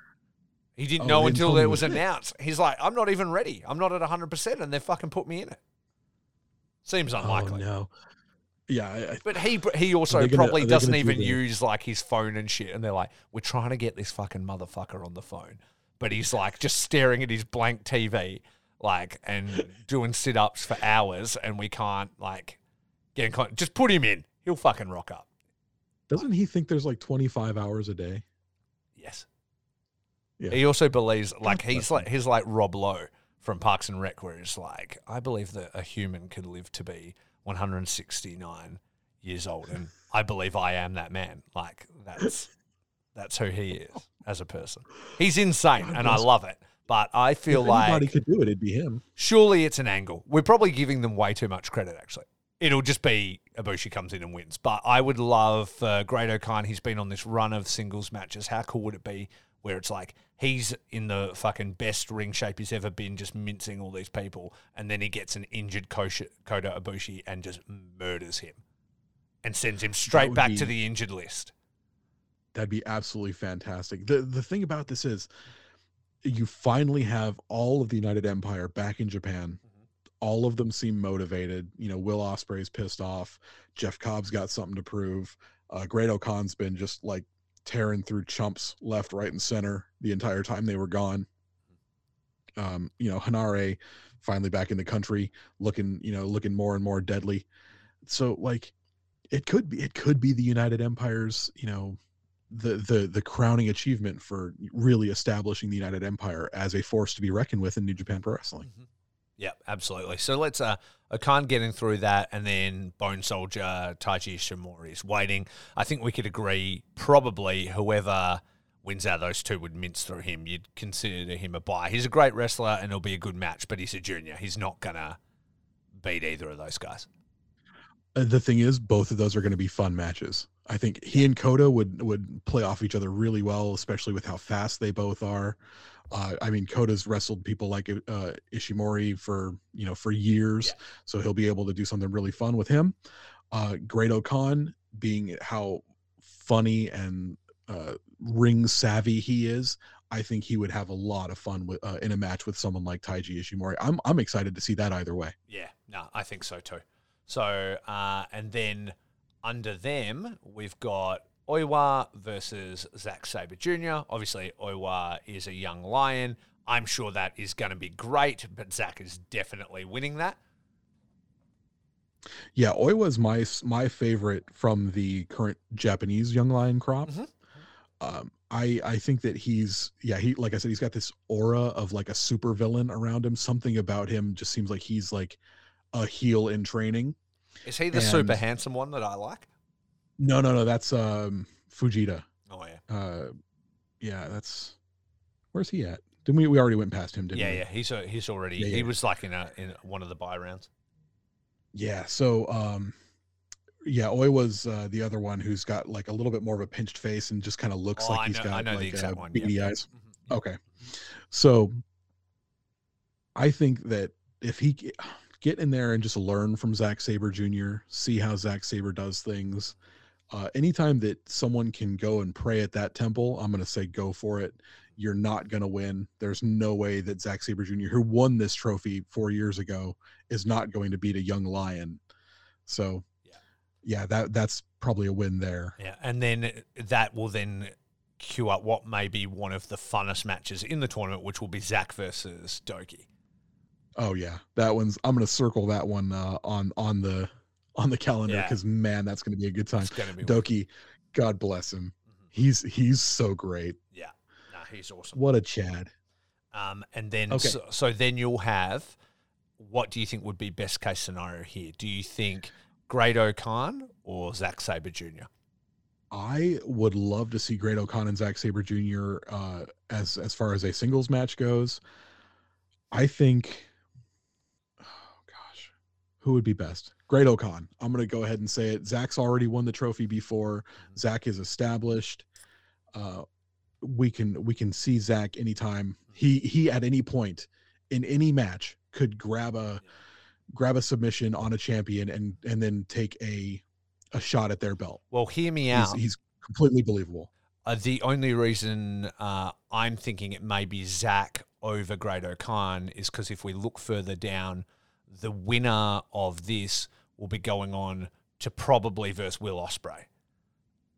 He didn't Oh, know didn't until it was was in it. announced. He's like, I'm not even ready. I'm not at 100%, and they fucking put me in it. Seems unlikely. Oh no. Yeah, I, I, But he he also gonna- probably doesn't gonna do even use like his phone and shit. And they're like, we're trying to get this fucking motherfucker on the phone. But he's like just staring at his blank TV, like, and doing sit ups for hours, and we can't like get in contact. Just put him in. He'll fucking rock up. doesn't he think there's like 25 hours a day? Yes. Yeah. He also believes like he's like he's like Rob Lowe from Parks and Rec, where he's like, I believe that a human can live to be 169 years old, and I believe I am that man. Like that's that's who he is as a person. He's insane, and I love it. But I feel if anybody like could do it, it'd be him. surely it's an angle. We're probably giving them way too much credit, actually. It'll just be Ibushi comes in and wins. But I would love uh, Great-O-Khan. He's been on this run of singles matches. How cool would it be where it's like he's in the fucking best ring shape he's ever been, just mincing all these people, and then he gets an injured Kosha, Kota Ibushi and just murders him and sends him straight would back to the injured list. That'd be absolutely fantastic. The the thing about this is you finally have all of the United Empire back in Japan. Mhm. All of them seem motivated. You know, Will Ospreay's pissed off. Jeff Cobb's got something to prove. Uh, Great-O-Khan's been just like tearing through chumps left, right, and center the entire time they were gone. Um, you know, Henare finally back in the country, looking, you know, looking more and more deadly. So like it could be it could be the United Empire's, you know, the the the crowning achievement for really establishing the United Empire as a force to be reckoned with in New Japan Pro Wrestling. Mhm. Yep, absolutely. So let's uh O-Khan getting through that and then Bone Soldier Taiji Ishimori is waiting. I think we could agree probably whoever wins out those two would mince through him. You'd consider him a buy. He's a great wrestler and it'll be a good match, but he's a junior. He's not gonna beat either of those guys. Uh, the thing is, both of those are going to be fun matches. I think he and Kota would would play off each other really well, especially with how fast they both are. Uh, I mean, Kota's wrestled people like uh, Ishimori for you know for years, Yeah. so he'll be able to do something really fun with him. Uh, Great-O-Khan, being how funny and uh, ring savvy he is, I think he would have a lot of fun with uh, in a match with someone like Taiji Ishimori. I'm I'm excited to see that either way. Yeah, no, I think so too. So, uh, and then under them, we've got Oiwa versus Zack Sabre Jr. Obviously, Oiwa is a young lion. I'm sure that is going to be great, but Zack is definitely winning that. Yeah, Oiwa my my favorite from the current Japanese young lion crop. Mhm. Um, I I think that he's yeah he like I said he's got this aura of like a super villain around him. Something about him just seems like he's like a heel in training. Is he the super handsome one that I like? No, no, no, that's um Fujita. Oh yeah, Uh, yeah, that's where's he at? Didn't we? We already went past him, didn't yeah, we? yeah. He's a, he's already Yeah, he yeah. was like in a in one of the buy rounds. Yeah. So, um, yeah, Oiwa uh, the other one who's got like a little bit more of a pinched face and just kind of looks Oh, like I he's know- got I know the like uh, one, beady yeah. eyes. Mhm. Okay. So, I think that if he get in there and just learn from Zack Sabre Jr., see how Zack Sabre does things. Uh, anytime that someone can go and pray at that temple, I'm going to say go for it. You're not going to win. There's no way that Zack Sabre Jr., who won this trophy four years ago, is not going to beat a young lion. So, Yeah. yeah, that that's probably a win there. Yeah, and then that will then queue up what may be one of the funnest matches in the tournament, which will be Zack versus Douki. Oh yeah, that one's. I'm going to circle that one uh, on on the on the calendar Yeah. because man, that's going to be a good time. Douki, God bless him. Mhm. He's he's so great. Yeah, no, he's awesome. What a Chad. Um, and then Okay. so, so then you'll have what do you think would be best case scenario here? Do you think Great-O-Khan or Zack Sabre Jr.? I would love to see Great-O-Khan and Zack Sabre Jr. Uh, as as far as a singles match goes. I think, who would be best? Great-O-Khan. I'm gonna go ahead and say it. Zack's already won the trophy before. Zack is established. Uh, we can we can see Zack anytime. He he at any point in any match could grab a grab a submission on a champion and and then take a a shot at their belt. Well, hear me He's, out. he's completely believable. Uh, the only reason uh, I'm thinking it may be Zack over Great-O-Khan is because if we look further down, the winner of this will be going on to probably versus Will Ospreay.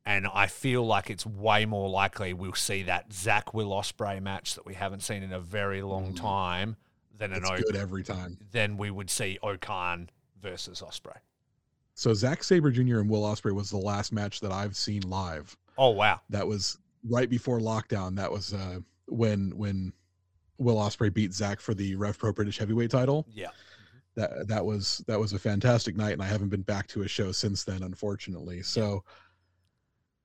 And I feel like it's way more likely we'll see that Zack Will Ospreay match that we haven't seen in a very long Mhm. time than an It's O- good every time. then we would see O-Khan versus Ospreay. So Zack Sabre Jr. and Will Ospreay was the last match that I've seen live. Oh wow. That was right before lockdown. That was uh, when when Will Ospreay beat Zack for the Rev Pro British Heavyweight title. Yeah. That that was that was a fantastic night, and I haven't been back to a show since then, unfortunately. So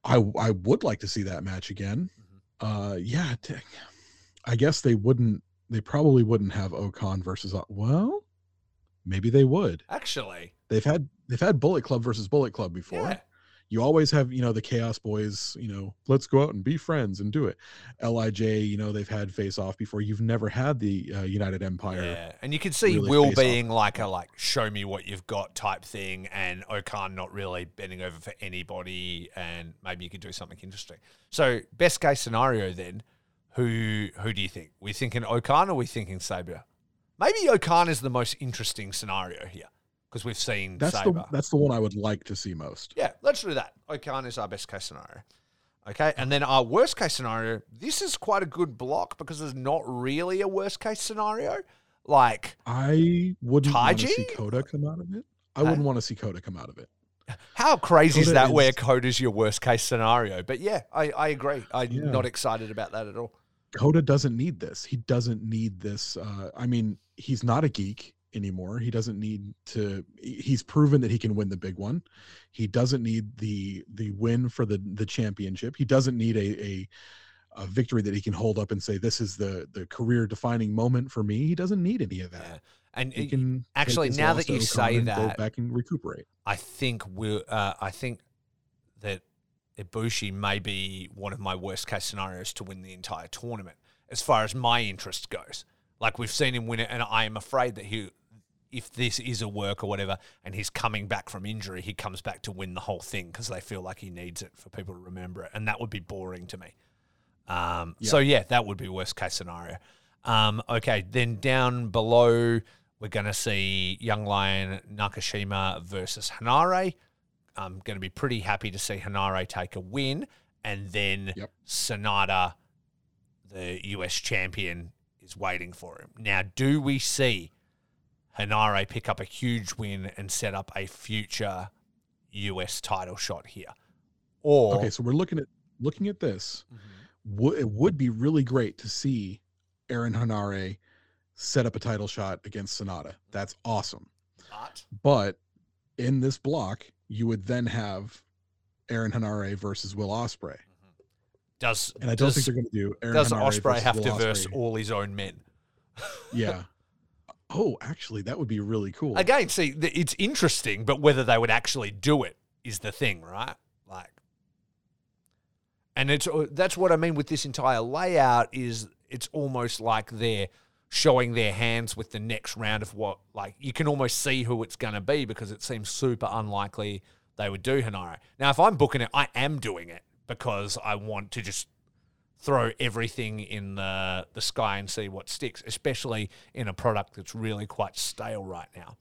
I I would like to see that match again. Mm-hmm. Uh, yeah, i guess they wouldn't. They probably wouldn't have O-Khan versus. Well, maybe they would. Actually, They've had they've had Bullet Club versus Bullet Club before. yeah. You always have you know the Chaos Boys. You know, let's go out and be friends and do it. Lij, you know, they've had Face Off before. You've never had the uh, United Empire. Yeah, and you can see really Will face off. being like a like show me what you've got type thing, and O-Khan not really bending over for anybody, and maybe you could do something interesting. So best case scenario then, who who do you think? We thinking O-Khan or we thinking Sabre? Maybe O-Khan is the most interesting scenario here because we've seen That's Sabre. the that's the one I would like to see most. Yeah, let's do that. O-Khan is our best case scenario. Okay, and then our worst case scenario. This is quite a good block because there's not really a worst case scenario. Like I wouldn't want to see Kota come out of it. I wouldn't want to see Kota come out of it. How crazy is Kota Where where is- Kota's your worst case scenario? But yeah, I, I agree. I'm Yeah. not excited about that at all. Kota doesn't need this. He doesn't need this. Uh, I mean, he's not a geek anymore. He doesn't need to. He's proven that he can win the big one. He doesn't need the the win for the the championship. He doesn't need a a, a victory that he can hold up and say this is the the career defining moment for me. He doesn't need any of that. Yeah. And He can actually, now that you say that- back and recuperate. I think we'll, uh, I think that Ibushi may be one of my worst case scenarios to win the entire tournament as far as my interest goes. Like we've seen him win it, and I am afraid that he, if this is a work or whatever, and he's coming back from injury, he comes back to win the whole thing because they feel like he needs it for people to remember it, and that would be boring to me. Um, So yeah, that would be worst case scenario. Um, okay, then down below, we're going to see Young Lion Nakashima versus Henare. I'm going to be pretty happy to see Henare take a win, and then Yep. Sanada, the US champion, is waiting for him. Now, do we see Henare pick up a huge win and set up a future US title shot here? Or Okay, so we're looking at looking at this. Mhm. Wo- it would be really great to see Aaron Henare set up a title shot against Sanada. That's awesome. But- But in this block, you would then have Aaron Henare versus Will Ospreay, does and I don't does, think they're going to do Aaron does Henare Ospreay have Will to verse Ospreay. all his own men? Yeah. Oh, actually, that would be really cool. Again, see, it's interesting, but whether they would actually do it is the thing, right? Like, and it's uh, that's what I mean with this entire layout is it's almost like they're showing their hands with the next round of what like you can almost see who it's going to be because it seems super unlikely they would do Henare. Now, if I'm booking it, I am doing it because I want to just throw everything in the the sky and see what sticks, especially in a product that's really quite stale right now.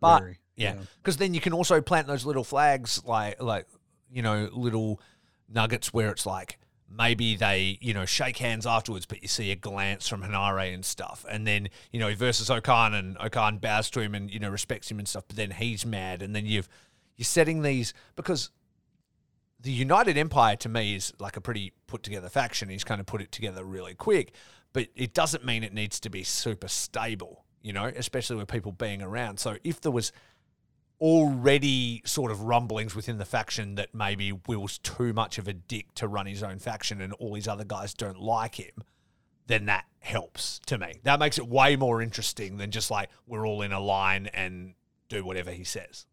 But Very, yeah, because then you can also plant those little flags, like like you know little nuggets where it's like, maybe they, you know, shake hands afterwards, but you see a glance from Henare and stuff. And then, you know, versus O-Khan and O-Khan bows to him and, you know, respects him and stuff, but then he's mad. And then you've, you're setting these, because the United Empire to me is like a pretty put together faction. He's kind of put it together really quick, but it doesn't mean it needs to be super stable, you know, especially with people being around. So if there was already sort of rumblings within the faction that maybe Will's too much of a dick to run his own faction and all these other guys don't like him, then that helps to me. That makes it way more interesting than just like we're all in a line and do whatever he says.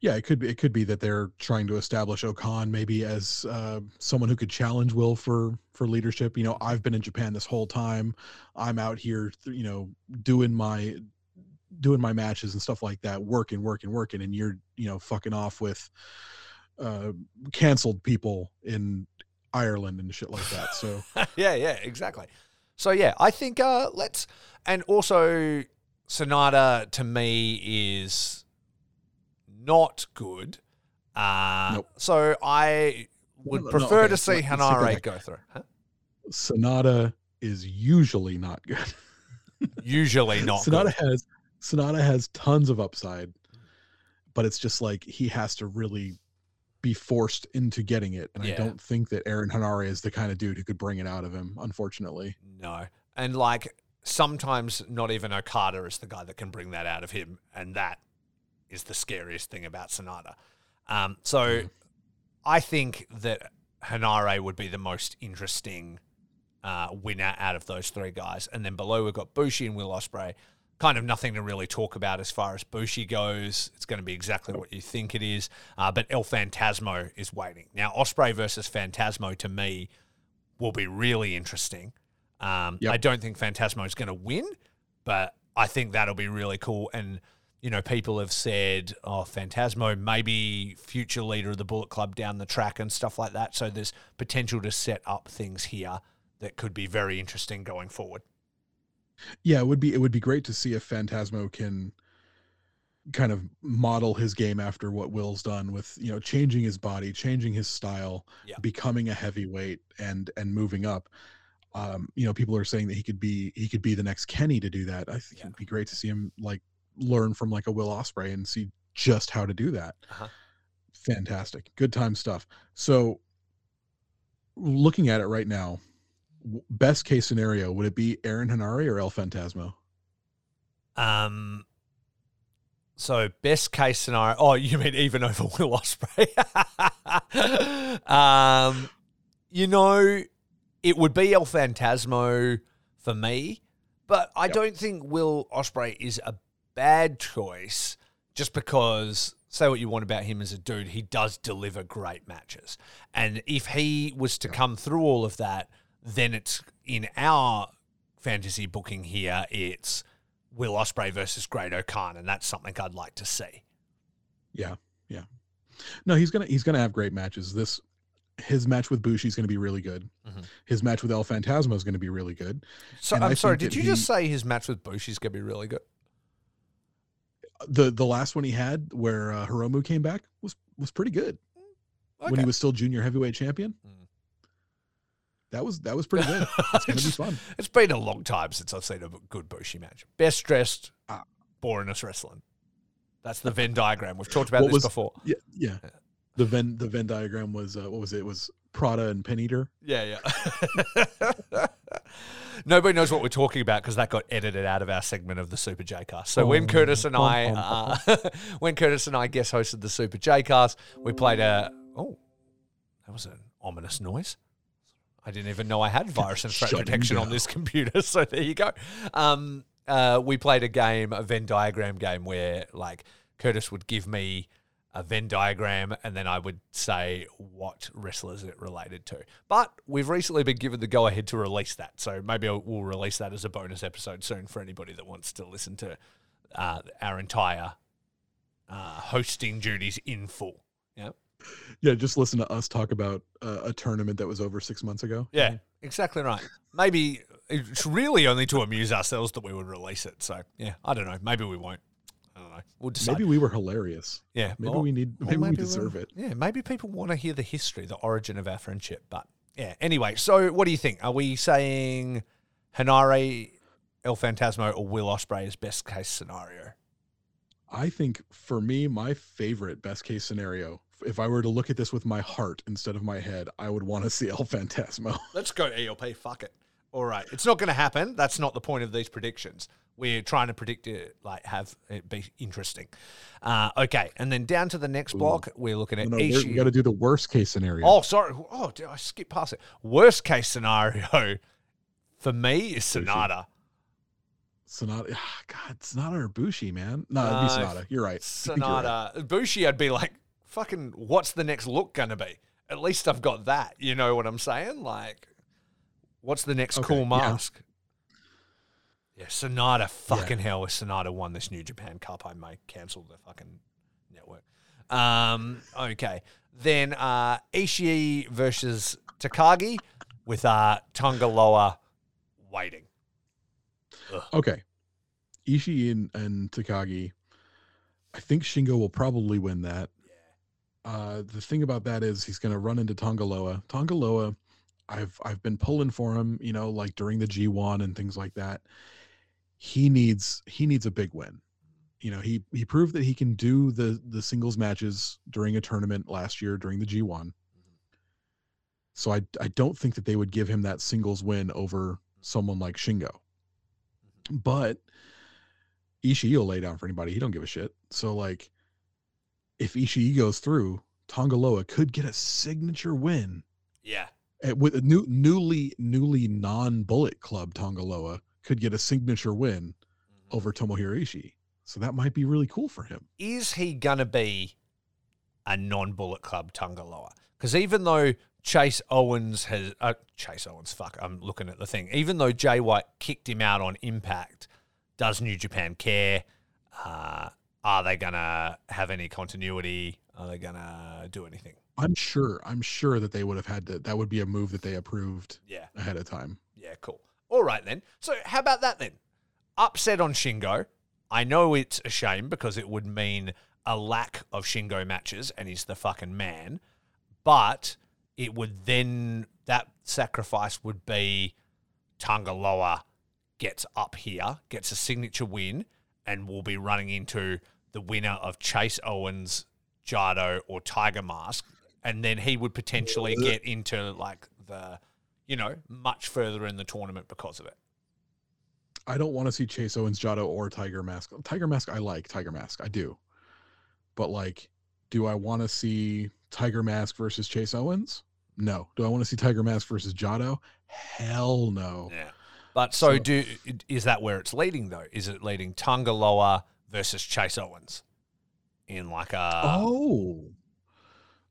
Yeah, it could be. It could be that they're trying to establish O-Khan maybe as uh, someone who could challenge Will for for leadership. You know, I've been in Japan this whole time. I'm out here, you know, doing my doing my matches and stuff like that, working, working, working, and you're you know fucking off with uh, canceled people in Ireland and shit like that. So yeah, yeah, exactly. So yeah, I think uh, let's and also Sanada to me is not good. Uh, Nope. So I would No, no, prefer okay, to see let's- let's take that Henare go through. Huh? Sanada is usually not good. Usually not Sanada good. has Sanada has tons of upside, but it's just like he has to really be forced into getting it. And Yeah. I don't think that Aaron Henare is the kind of dude who could bring it out of him, unfortunately. No. And like sometimes not even Okada is the guy that can bring that out of him. And that is the scariest thing about Sanada. Um, so Yeah. I think that Henare would be the most interesting uh, winner out of those three guys. And then below we've got Bushi and Will Ospreay. Kind of nothing to really talk about as far as Bushi goes. It's going to be exactly what you think it is. Uh, but El Fantasmo is waiting. Now, Ospreay versus Fantasmo to me will be really interesting. Um, Yep. I don't think Fantasmo is going to win, but I think that'll be really cool. And you know, people have said, "Oh, Fantasmo, maybe future leader of the Bullet Club down the track and stuff like that." So there's potential to set up things here that could be very interesting going forward. Yeah, it would be it would be great to see if Fantasmo can kind of model his game after what Will's done with, you know, changing his body, changing his style, Yeah. becoming a heavyweight and and moving up. Um, you know, people are saying that he could be he could be the next Kenny to do that. I think Yeah. it'd be great to see him like learn from like a Will Ospreay and see just how to do that. Uh-huh. Fantastic. Good time stuff. So looking at it right now, best case scenario, would it be Aaron Henare or El Fantasmo? Um. So best case scenario. Oh, you mean even over Will Ospreay? um, you know, it would be El Fantasmo for me, but I Yep. don't think Will Ospreay is a bad choice just because. Say what you want about him as a dude, he does deliver great matches. And if he was to come through all of that, then it's in our fantasy booking here, it's Will Ospreay versus Great-O-Khan, and that's something I'd like to see. Yeah, yeah. No, he's gonna he's gonna have great matches. This his match with Bushi is gonna be really good. Mhm. His match with El Fantasmo is gonna be really good. So And I'm I sorry, did you just say his match with Bushi is gonna be really good? The the last one he had where uh, Hiromu came back was was pretty good when he was still junior heavyweight champion. Mm. That was that was pretty good. It's gonna be fun. It's been a long time since I've seen a good Bushi match. Best dressed, Ah. boringest wrestling. That's the Venn diagram. We've talked about this was- before. Yeah, yeah. The Venn the Venn diagram was uh, what was it? It was Prada and Penn Eater. Yeah, yeah. Nobody knows what we're talking about because that got edited out of our segment of the Super J Cast. So when Oh, Curtis and bum, I, bum, uh, when Curtis and I guest hosted the Super J Cast, we played a. Oh, that was an ominous noise. I didn't even know I had virus and threat protection on this computer. So there you go. Um, uh, we played a game, a Venn diagram game, where like Curtis would give me a Venn diagram, and then I would say what wrestlers it related to. But we've recently been given the go ahead to release that, so maybe we'll release that as a bonus episode soon for anybody that wants to listen to uh, our entire uh, hosting duties in full. Yeah, Yeah, just listen to us talk about uh, a tournament that was over six months ago. yeah, exactly right. Maybe it's really only to amuse ourselves that we would release it. So yeah, I don't know. Maybe we won't. I don't know. We'll decide. Maybe we were hilarious. yeah, Maybe or- we need. or Maybe, we deserve it. Yeah, maybe people want to hear the history, the origin of our friendship, but Yeah. Anyway, so what do you think? Are we saying Henare, El Fantasmo, or Will Ospreay is best case scenario? I think for me, my favorite best case scenario, if I were to look at this with my heart instead of my head, I would want to see El Fantasmo. Let's go ELP. Fuck it. All right. It's not going to happen. That's not the point of these predictions. We're trying to predict it, like have it be interesting. Uh, okay, and then down to the next Ooh. block, we're looking at No, Ishii. we got to do the worst case scenario. Oh, sorry. Oh, did I skip past it? Worst case scenario for me is Sanada. Sanada. ah, God, Sanada or Bushi, man. No, it'd be No, Sanada. You're right. You're right. Sanada. Bushi, I'd be like, fucking, what's the next look going to be? At least I've got that. You know what I'm saying? Like, what's the next Okay, cool mask? Yeah, Sanada. Fucking hell, if Sanada won this New Japan Cup, I may cancel the fucking network. Um, okay. Then uh, Ishii versus Takagi with uh, Tangaloa waiting. Okay. Ishii and, and Takagi. I think Shingo will probably win that. Uh, the thing about that is he's going to run into Tangaloa. Tangaloa, I've I've been pulling for him, you know, like during the G1 and things like that. He needs he needs a big win. You know, he he proved that he can do the the singles matches during a tournament last year during the G1. Mm-hmm. So I I don't think that they would give him that singles win over someone like Shingo. Mm-hmm. But Ishii will lay down for anybody. He don't give a shit. So like if Ishii goes through, Tangaloa could get a signature win Yeah. Uh, with a new newly newly non-bullet club Tangaloa could get a signature win over Tomohiro Ishii. So that might be really cool for him. is he gonna be a non-bullet club Tangaloa? Because even though Chase Owens has uh, Chase Owens, fuck, I'm looking at the thing. Even though Jay White kicked him out on Impact, does New Japan care? Uh, are they gonna have any continuity? Are they gonna do anything? I'm sure. I'm sure that they would have had to that would be a move that they approved Yeah, ahead of time. yeah, cool. All right then. So how about that then? Upset on Shingo. I know it's a shame because it would mean a lack of Shingo matches and he's the fucking man. But it would then that sacrifice would be Tangaloa gets up here, gets a signature win, and will be running into the winner of Chase Owens, Jado, or Tiger Mask. And then he would potentially get into like the, you know, much further in the tournament because of it. I don't want to see Chase Owens, Jado, or Tiger Mask. Tiger Mask, I like Tiger Mask, I do. But like, do I want to see Tiger Mask versus Chase Owens? No. Do I want to see Tiger Mask versus Jado? Hell no. Yeah. But so, So- do is that where it's leading though? Is it leading Tangaloa versus Chase Owens in like a oh.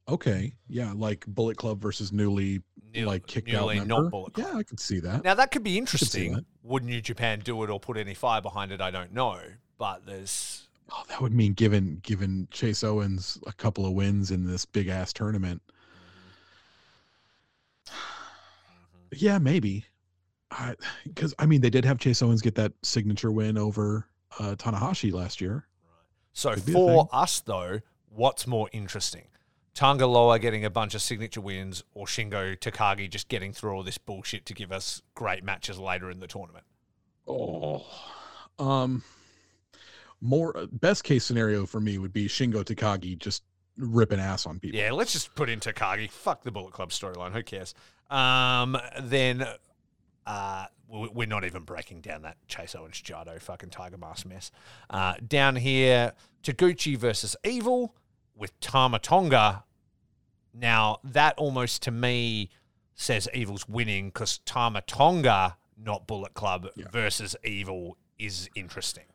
Okay. Yeah, like Bullet Club versus newly new- like kicked newly out not member. Bullet Club? Yeah, I could see that. Now that could be interesting. that. Would New Japan do it or put any fire behind it? I don't know. But there's Oh, that would mean given given Chase Owens a couple of wins in this big ass tournament. Yeah, maybe. Because I, mean, they did have Chase Owens get that signature win over uh, Tanahashi last year. so Could for us though, what's more interesting? Tangaloa getting a bunch of signature wins or Shingo Takagi just getting through all this bullshit to give us great matches later in the tournament? Oh, um, more best case scenario for me would be Shingo Takagi just ripping ass on people. Yeah, let's just put in Takagi. Fuck the Bullet Club storyline. Who cares? Um, then uh, we- we're not even breaking down that Chase Owens Jado fucking Tiger Mask mess. Uh, down here, Taguchi versus Evil with Tama Tonga. Now, that almost to me says Evil's winning because Tama Tonga, not Bullet Club, Yeah. versus Evil is interesting.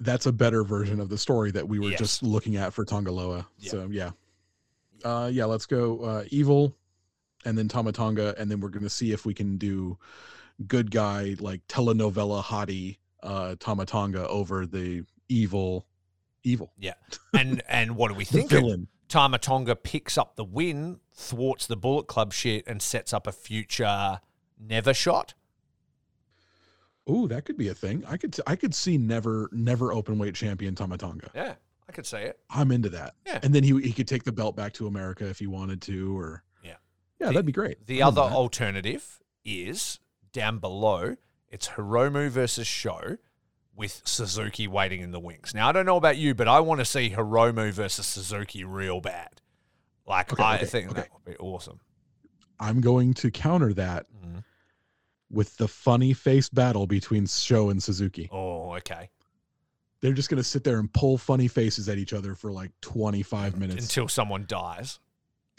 That's a better version of the story that we were Yes. just looking at for Tangaloa. Yeah. So yeah, uh, yeah. Let's go uh, evil, and then Tama Tonga, and then we're gonna see if we can do good guy like telenovela hottie uh, Tama Tonga over the evil, evil Yeah. And and what do we think? villain. Tama Tonga picks up the win, thwarts the Bullet Club shit, and sets up a future never shot. Ooh, that could be a thing. I could I could see never never open weight champion Tama Tonga. Yeah, I could say it. I'm into that. Yeah. And then he he could take the belt back to America if he wanted to, or Yeah, Yeah, that'd be great. The other alternative is down below. It's Hiromu versus Sho with Suzuki waiting in the wings. Now I don't know about you, but I want to see Hiromu versus Suzuki real bad. Like Okay, I okay, think okay. that would be awesome. I'm going to counter that Mhm. with the funny face battle between Sho and Suzuki. Oh, okay. They're just going to sit there and pull funny faces at each other for like 25 minutes. Until someone dies.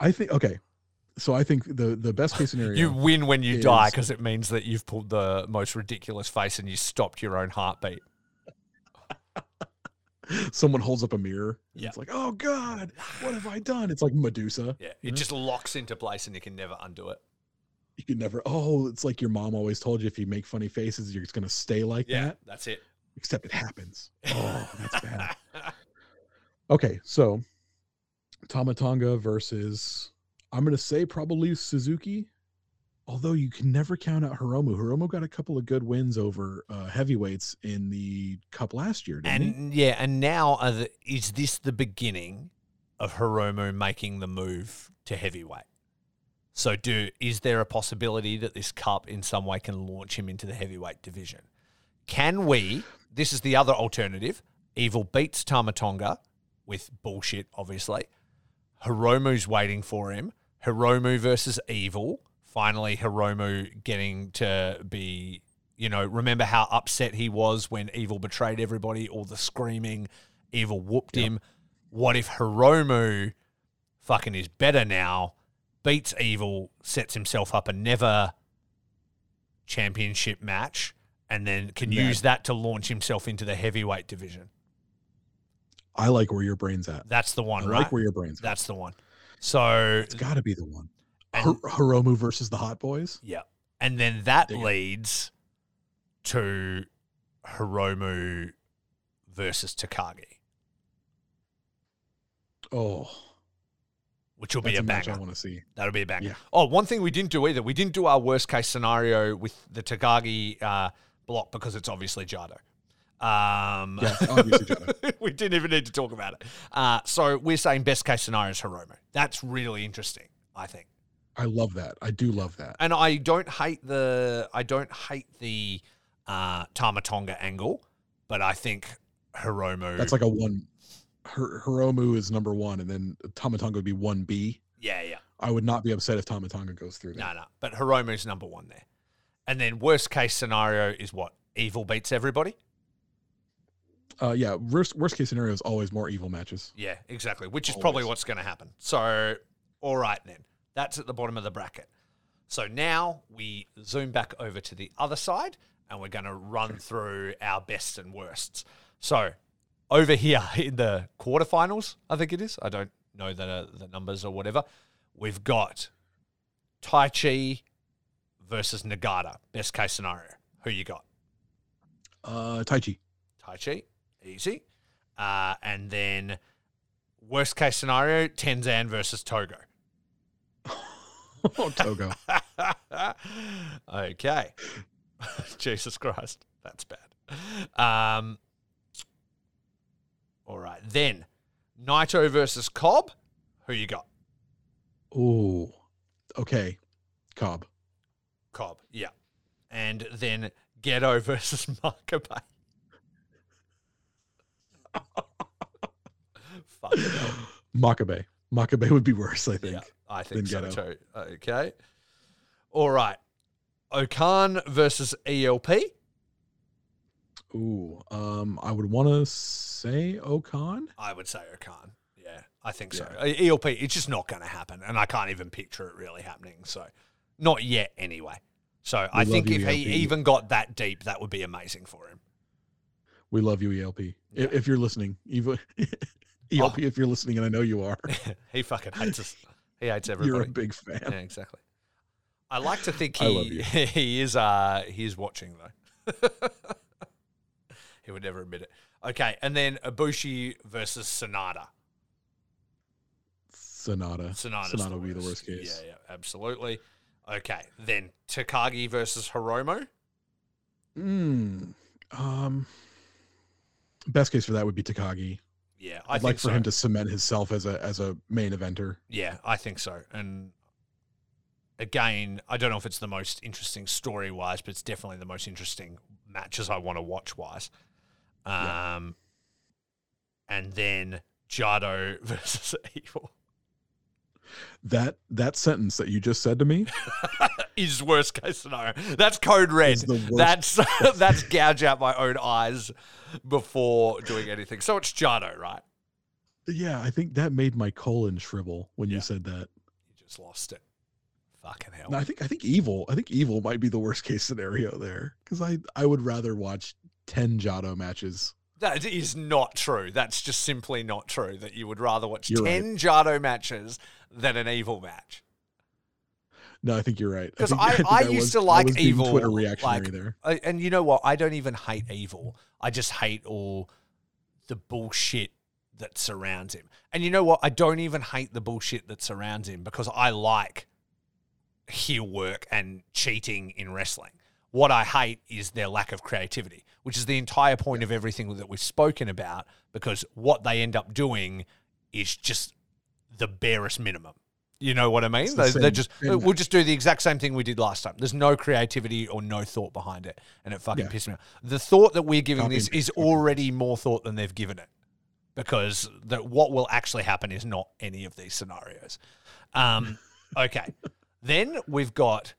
I think okay. So I think the the best case scenario You win when you die because it means that you've pulled the most ridiculous face and you stopped your own heartbeat. someone holds up a mirror. Yeah. It's like, "Oh god, what have I done?" It's like Medusa. Yeah, Yeah. it just locks into place and you can never undo it. You can never Oh, it's like your mom always told you if you make funny faces, you're just going to stay like Yeah, that, that's it. except it happens. Oh, that's bad. Okay, so Tama Tonga versus I'm gonna say probably Suzuki. Although you can never count out Hiromu. Hiromu got a couple of good wins over uh, heavyweights in the cup last year, didn't he? and yeah, and now the, is this the beginning of Hiromu making the move to heavyweight? So, do is there a possibility that this cup in some way can launch him into the heavyweight division? Can we? This is the other alternative. Evil beats Tama Tonga with bullshit, obviously. Hiromu's waiting for him. Hiromu versus Evil. Finally, Hiromu getting to be, you know, remember how upset he was when Evil betrayed everybody, all the screaming, Evil whooped Yep. him. What if Hiromu fucking is better now, beats Evil, sets himself up a never championship match, and then can use that to launch himself into the heavyweight division? I like where your brain's at. That's the one. I one, like right? where your brain's at. That's the one. So It's got to be the one. and- Hir- Hiromu versus the Hot Boys. Yeah. And then that it. leads to Hiromu versus Takagi, Oh, which will be a a match I want to see. That'll be a banger. Yeah. Oh, one thing we didn't do either. We didn't do our worst case scenario with the Takagi uh, block because it's obviously Jado. Um, Yeah, obviously we didn't even need to talk about it. Uh, so we're saying best case scenario is Hiromu. That's really interesting, I think. I love that. I do love that. and I don't hate the I don't hate the uh, Tama Tonga angle, but I think Hiromu. That's like a one. Hir- Hiromu is number one, and then Tama Tonga would be one B. yeah, yeah, I would not be upset if Tama Tonga goes through no, that. no. But Hiromu's number one there, and then worst case scenario is what Evil beats everybody. Uh, yeah, worst worst case scenario is always more evil matches. Yeah, exactly. Which is probably what's going to happen. So, all right then, that's at the bottom of the bracket. So now we zoom back over to the other side, and we're going to run through our bests and worsts. So over here in the quarterfinals, I think it is. I don't know the uh, the numbers or whatever. We've got Taichi versus Nagata. Best case scenario. Who you got? Uh, Taichi. Tai Chi, easy. Uh, and then worst case scenario, Tenzan versus Togo. oh, Togo. okay. Jesus Christ. That's bad. Um, all right. Then Naito versus Cobb. Who you got? Oh, okay. Cobb. Cobb. Yeah. And then Gedo versus Makabe. Fuck. Makabe. Makabe would be worse, I think. Yeah, I think so too. Okay. All right. O-Khan versus ELP. Ooh, um, I would want to say O-Khan. I would say O-Khan. Yeah, I think so. Uh, ELP, it's just not going to happen. And I can't even picture it really happening. So, not yet anyway. So, I think if he even got that deep, that would be amazing for him. We love you, ELP. Yeah. If, you're listening, Eva, ELP, if you're listening, and I know you are, he fucking hates us. He hates everybody. you're a big fan. Yeah, exactly. I like to think he he is uh he is watching though. he would never admit it. Okay, and then Ibushi versus Sanada. Sanada. Sanada's Sanada would be the worst. case. Yeah, yeah, absolutely. Okay, then Takagi versus Hiromu. Mm, um, best case for that would be Takagi. Yeah, I I'd like for so. him to cement himself as a as a main eventer. Yeah, I think so. And again, I don't know if it's the most interesting story wise, but it's definitely the most interesting matches I want to watch wise. Um, Yeah. and then Jado versus Evil That that sentence that you just said to me is worst case scenario. That's code red. is the worst. That's that's gouge out my own eyes before doing anything. So it's Jado, right? yeah, I think that made my colon shrivel when Yeah. you said that. You just lost it. Fucking hell. No, I think I think evil. I think evil might be the worst case scenario there because I I would rather watch ten Jado matches. That is not true. That's just simply not true. That you would rather watch You're right. 10 Jado matches than an evil match. No, I think you're right. 'Cause think- I- think I was- used to I like was Evil, Twitter reactionary like- there. I, and you know what? I don't even hate evil. I just hate all the bullshit that surrounds him. And you know what? I don't even hate the bullshit that surrounds him because I like heel work and cheating in wrestling. What I hate is their lack of creativity, which is the entire point of everything that we've spoken about, because what they end up doing is just the barest minimum. You know what I mean? It's the They, they just same- we'll just do the exact same thing we did last time. There's no creativity or no thought behind it, and it fucking Yeah. pissed me off. The thought that we're giving Copy this is paste, copy and already more thought than they've given it, because that what will actually happen is not any of these scenarios. Um, okay, then we've got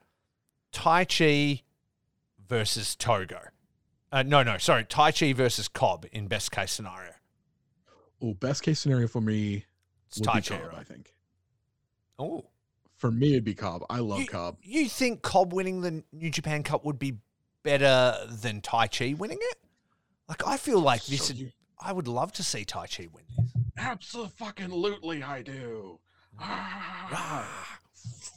Taichi versus Togo. Uh, no, no, sorry, Taichi versus Cobb in best case scenario. Oh, best case scenario for me would Tai be Chi, Cobb. I think Oh, for me it'd be Cobb. I love you, Cobb. You think Cobb winning the New Japan Cup would be better than Taichi winning it? Like, I feel like this. So would- you- I would love to see Taichi win this. Absolutely, I do. Ah.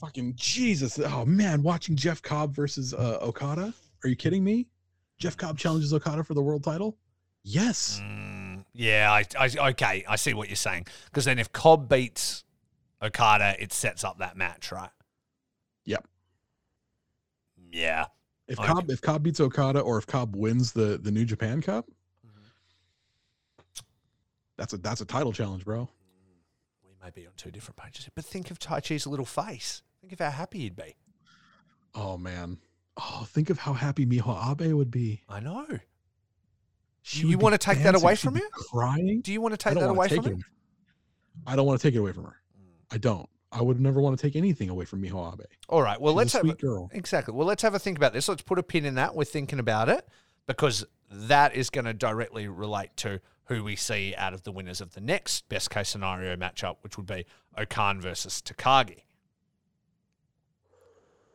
Fucking Jesus! Oh man, watching Jeff Cobb versus uh, Okada. Are you kidding me? Jeff Cobb challenges Okada for the world title. Yes. Mm, yeah, I, I, okay, I see what you're saying. Because then if Cobb beats Okada, it sets up that match, right? Yep. Yeah. If Okay. Cobb if Cobb beats Okada or if Cobb wins the the New Japan Cup, mm-hmm. that's a that's a title challenge, bro. Mm, we may be on two different pages, but think of Taichi's little face. Think of how happy he'd be. Oh man. Oh, think of how happy Miho Abe would be. I know. She You wanna take that away from be you? Crying. Do you want to take that away take from it. I don't want to take it away from her. Mm. I don't. I would never want to take anything away from Miho Abe. All right. Well, She's let's a have sweet girl. exactly. Well, let's have a think about this. Let's put a pin in that. We're thinking about it because that is going to directly relate to who we see out of the winners of the next best case scenario matchup, which would be O-Khan versus Takagi.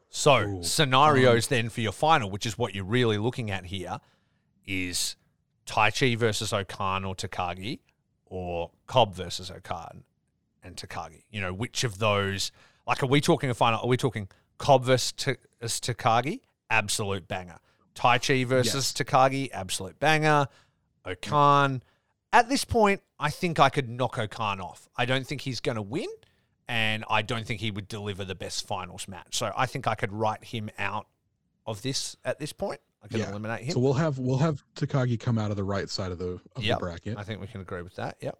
So Ooh, scenarios then for your final, which is what you're really looking at here, is Taichi versus O-Khan or Takagi, or Cobb versus O-Khan and Takagi. You know, which of those? Like, are we talking a final? Are we talking Cobb versus, Ta- Takagi? Absolute banger. Taichi versus Takagi? Absolute banger. O-Khan. At this point, I think I could knock O-Khan off. I don't think he's going to win, and I don't think he would deliver the best finals match. So I think I could write him out of this at this point. I can Yeah. eliminate him. So we'll have we'll have Takagi come out of the right side of the of Yep. the bracket. I think we can agree with that. Yep.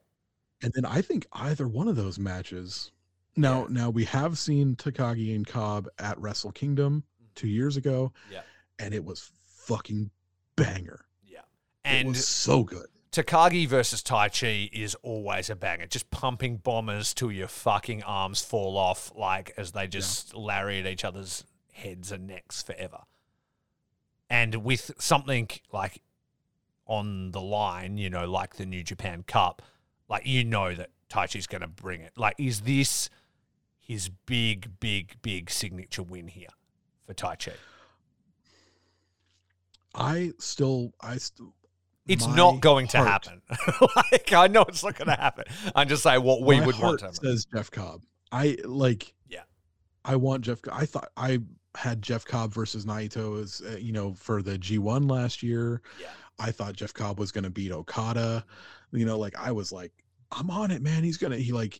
And then I think either one of those matches. Now, Yeah. now we have seen Takagi and Cobb at Wrestle Kingdom mm-hmm. two years ago. Yeah. And it was fucking banger. Yeah. it And was so good. Takagi versus Taichi is always a banger. Just pumping bombers till your fucking arms fall off, like as they just lariat each other's heads and necks forever. And with something like on the line, you know, like the New Japan Cup, like you know that Taichi's going to bring it. Like, is this his big, big, big signature win here for Taichi? I still I still It's not going to happen. like I know it's not going to happen. I'm just saying what we would want heart to happen. says Jeff Cobb. I like Yeah. I want Jeff I thought I had Jeff Cobb versus Naito as uh, you know for the G1 last year. Yeah. I thought Jeff Cobb was going to beat Okada. You know, like I was like, I'm on it, man. He's gonna. He like,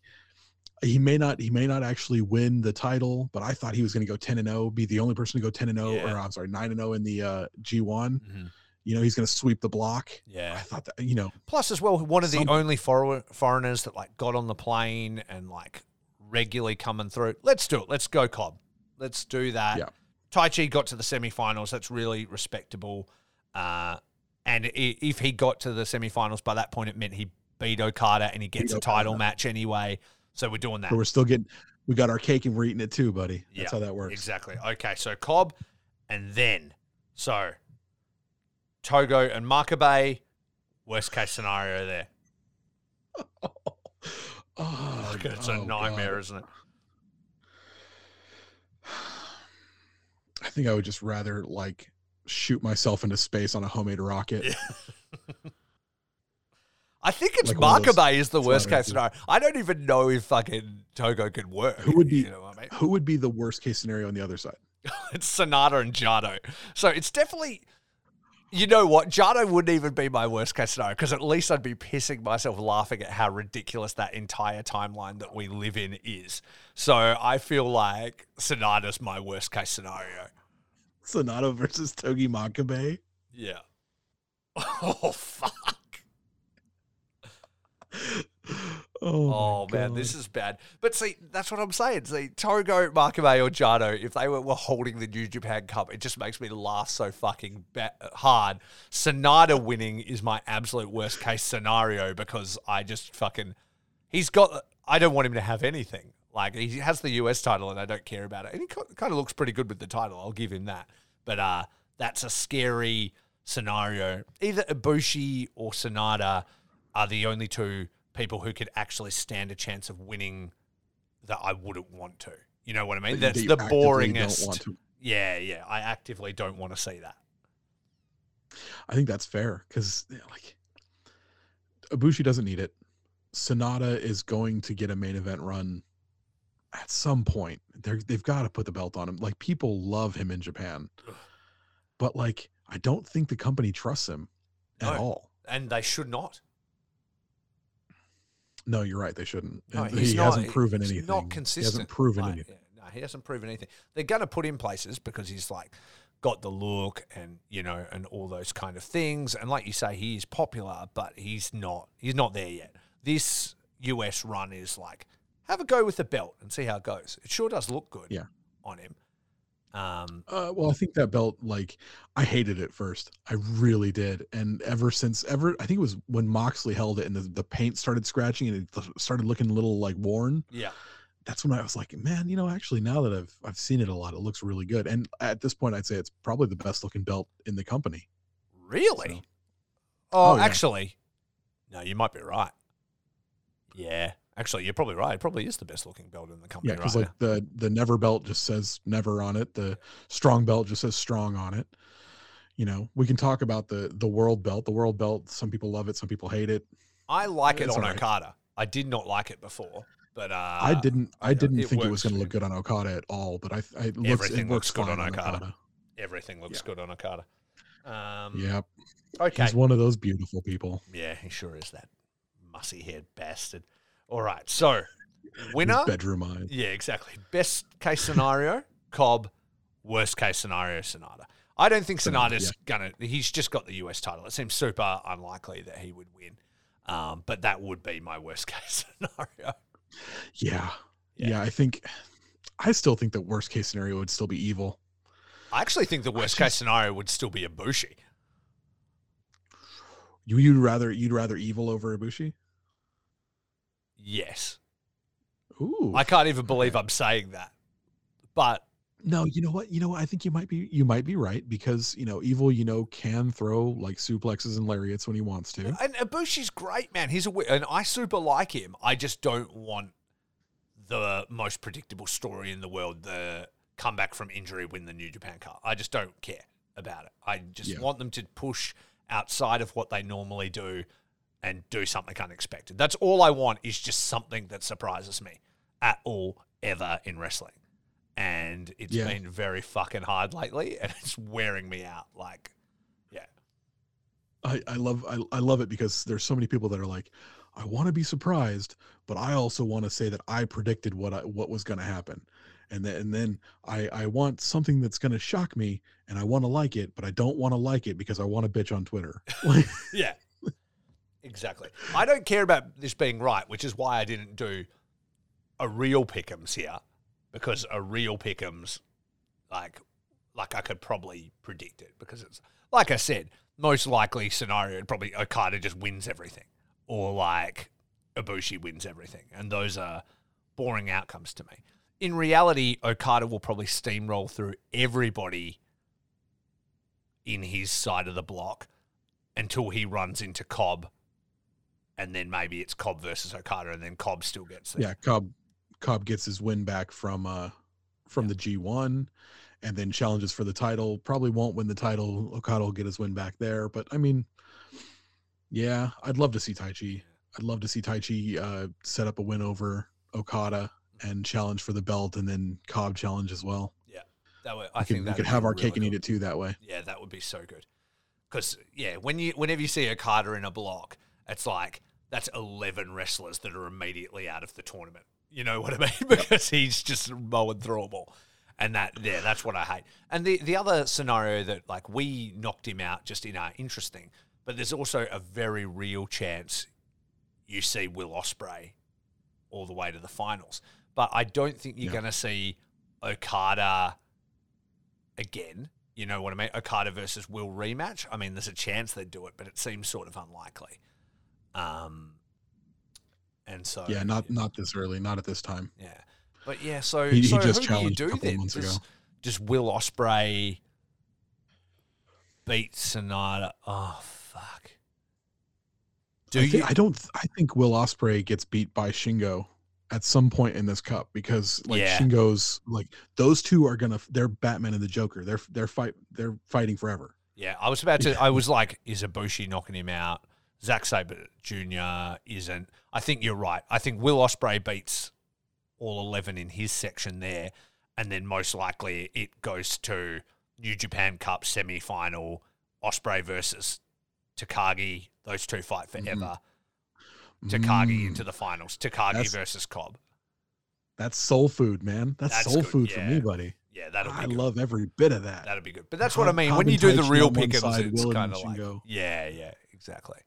he may not. He may not actually win the title, but I thought he was going to go 10 and 0, be the only person to go 10 and 0, Yeah. or I'm sorry, 9 and 0 in the uh, G1. Mhm. you know, he's going to sweep the block. Yeah, I thought that, you know, Plus, as well, one of the Some- only for- foreigners that like got on the plane and like regularly coming through. Let's do it. Let's go, Cobb. Let's do that. Yeah. Taichi got to the semifinals. That's really respectable. Uh, and if he got to the semifinals by that point, it meant he beat Okada and he gets Beat a title Okada. match anyway. So we're doing that. we're still getting, we got our cake and we're eating it too, buddy. That's Yeah, how that works. Exactly. Okay, so Cobb, and then so Togo and Makabe. Worst case scenario there. Oh, it's a oh, nightmare, God. isn't it? I think I would just rather like shoot myself into space on a homemade rocket. Yeah. I think it's Like those Makabe is the worst case scenario. I don't even know if fucking Togo could work. Who would be- You know I mean? Who would be the worst case scenario on the other side? It's Sanada and Jado. So it's definitely. You know what? Jado wouldn't even be my worst case scenario because at least I'd be pissing myself laughing at how ridiculous that entire timeline that we live in is. So I feel like Sanada's my worst case scenario. Sanada versus Togi Makabe. Yeah. Oh, fuck. Oh, Oh man, this is bad. But see, that's what I'm saying. See, Togo, Makabe, or Jado, if they were, were holding the New Japan Cup, it just makes me laugh so fucking ba- hard. Sanada winning is my absolute worst case scenario because I just fucking. He's got. I don't want him to have anything. Like he has the US title and I don't care about it. And he kind of looks pretty good with the title. I'll give him that. But uh, that's a scary scenario. Either Ibushi or Sanada are the only two people who could actually stand a chance of winning that I wouldn't want to. You know what I mean? That That's the boringest. Yeah, yeah. I actively don't want to see that. I think that's fair because like Ibushi doesn't need it. Sanada is going to get a main event run at some point. They're they've got to put the belt on him. Like people love him in Japan, but like I don't think the company trusts him at No. all. And they should not. No, you're right. They shouldn't. No, he not- hasn't proven he's anything. Not consistent. He hasn't proven Like, anything. no, he hasn't proven anything. They're going to put him places because he's like got the look and you know and all those kind of things. And like you say, he is popular, but he's not. He's not there yet. This US run is like have a go with the belt and see how it goes. It sure does look good. Yeah. on him. Um, Uh, well, I think that belt, like, I hated it first. I really did. And ever since, ever, I think it was when Moxley held it and the, the paint started scratching and it started looking a little like worn. yeah, That's when I was like, man, you know, actually, now that I've I've seen it a lot, it looks really good. And at this point, I'd say it's probably the best looking belt in the company. really. So- Oh, Oh, yeah. actually, no, you might be right. Yeah, actually, you're probably right. It probably is the best looking belt in the company Yeah, because right like the the never belt just says never on it. The strong belt just says strong on it. You know, we can talk about the the world belt. The world belt. Some people love it. Some people hate it. I like it on alright. Okada. I did not like it before, but uh, I didn't. I didn't it think it was going to look good on Okada at all. But I, I it looks, Everything it works looks good fine on Okada. Everything looks Yeah. good on Okada. Um, Yeah, Okay. he's one of those beautiful people. Yeah, he sure is that mussy haired bastard. All right. So, His winner. bedroom eyes. Yeah, exactly. Best case scenario, Cobb. Worst case scenario, Sanada. I don't think Sanada, Sanada's gonna. He's just got the US title. It seems super unlikely that he would win. Um, but that would be my worst case scenario. Yeah. Yeah. yeah, I think. I still think the worst case scenario would still be evil. I actually think the worst I case scenario would still be Ibushi. You you'd rather you'd rather evil over Ibushi? Yes. Ooh. I can't even believe I'm saying that. But No, you know what? You know what? I think you might be you might be right because you know evil, you know, can throw like suplexes and lariats when he wants to. and Ibushi's great, man. He's a and I super like him. I just don't want the most predictable story in the world, the comeback from injury, win the New Japan Cup. I just don't care about it. I just Yeah. want them to push outside of what they normally do and do something unexpected. That's all I want is just something that surprises me at all ever in wrestling. And it's Yeah. been very fucking hard lately and it's wearing me out. Like, yeah. I, I love I, I love it because there's so many people that are like, I want to be surprised, but I also want to say that I predicted what I, what was going to happen. and then and then I I want something that's going to shock me, and I want to like it, but I don't want to like it because I want to bitch on Twitter. Yeah. Exactly. I don't care about this being right, which is why I didn't do a real pick'ems here, because a real pick'ems, like, like I could probably predict it because it's like I said, most likely scenario probably Okada just wins everything, or like Ibushi wins everything, and those are boring outcomes to me. In reality, Okada will probably steamroll through everybody in his side of the block until he runs into Cobb, and then maybe it's Cobb versus Okada, and then Cobb still gets there. yeah, Cobb Cobb gets his win back from uh from the G1 and then challenges for the title. Probably won't win the title. Okada will get his win back there, but I mean yeah, I'd love to see Taichi. I'd love to see Taichi uh set up a win over Okada and challenge for the belt and then Cobb challenge as well. Yeah, that way I We think could, we could have our really cake and eat it too that way. Yeah, that would be so good. Because yeah, when you whenever you see Okada in a block, it's like that's eleven wrestlers that are immediately out of the tournament. You know what I mean? because he's just mowing through them all. And that yeah, that's what I hate. And the the other scenario that like we knocked him out just in our interesting, but there's also a very real chance you see Will Ospreay all the way to the finals. But I don't think you're Yeah. going to see Okada again. You know what I mean? Okada versus Will rematch. I mean, there's a chance they'd do it, but it seems sort of unlikely. Um, and so Yeah, not not this early, not at this time. yeah, but yeah. So He- he just who do you do couple then? months ago. does Will Ospreay beat Sanada? Oh fuck. Do I, you? I don't I think Will Ospreay gets beat by Shingo at some point in this cup because like Yeah. Shingo's like those two are gonna they're Batman and the Joker. They're they're fight they're fighting forever. Yeah, I was about to. I was like, is Ibushi knocking him out? Zack Sabre Jr. isn't. I think you're right. I think Will Ospreay beats all eleven in his section there, and then most likely it goes to New Japan Cup semi final. Ospreay versus Takagi. Those two fight forever. Takagi Mm, into the finals. Takagi That's- versus Cobb. that's soul food, man. That's, That's soul good, food for me, buddy. Yeah, that'll be I love every bit of that. That'd be good. But that's what I mean. When you do the real on one pickums, side, it's kind of like, yeah, yeah, exactly.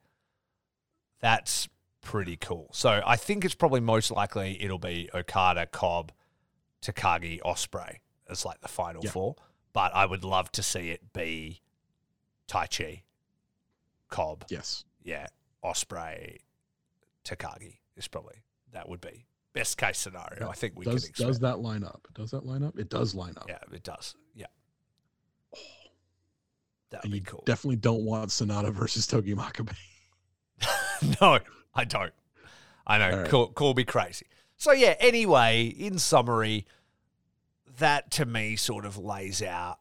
That's pretty cool. So I think it's probably most likely it'll be Okada, Cobb, Takagi, Ospreay as like the final Yeah. four. But I would love to see it be Tai Chi, Cobb, Yes. yeah, Ospreay, Takagi is probably that would be best case scenario. I think we does does that line up? Does that line up? It does line up. Yeah, it does. Yeah. Oh. That would be cool. definitely don't want Sanada versus Togi Makabe. no, I don't. I know. Right. Call, call me crazy. So yeah. Anyway, in summary, that to me sort of lays out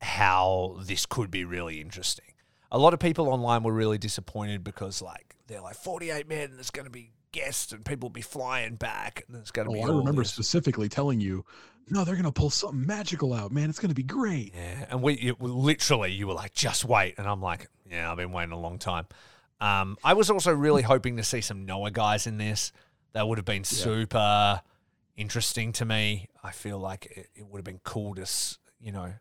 how this could be really interesting. A lot of people online were really disappointed because like they're like 48 men and there's going to be guests and people will be flying back and there's going to Oh, be I remember this. specifically telling you, no, they're gonna pull something magical out, man. It's gonna be great. Yeah, and we it, literally you were like, just wait, and I'm like, yeah, I've been waiting a long time. Um, I was also really hoping to see some Noah guys in this. That would have been super interesting to me. I feel like it, it would have been cool to, you know,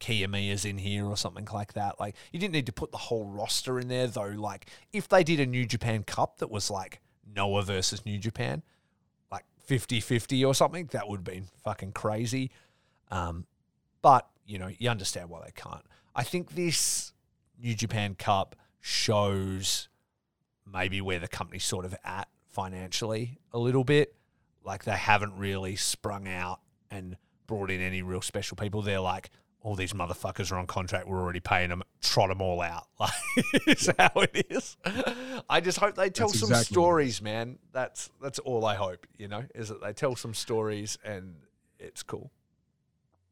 Kiyomiya's in here or something like that. Like you didn't need to put the whole roster in there though. Like if they did a New Japan Cup that was like Noah versus New Japan, like 50-50 or something, that would have been fucking crazy. Um, but you know, you understand why they can't. I think this New Japan Cup shows maybe where the company's sort of at financially a little bit. Like they haven't really sprung out and brought in any real special people. They're like, all these motherfuckers are on contract. We're already paying them. Trot them all out. Like, is how it is. I just hope they tell That's some exactly it stories, man. That's that's all I hope. You know, is that they tell some stories and it's cool.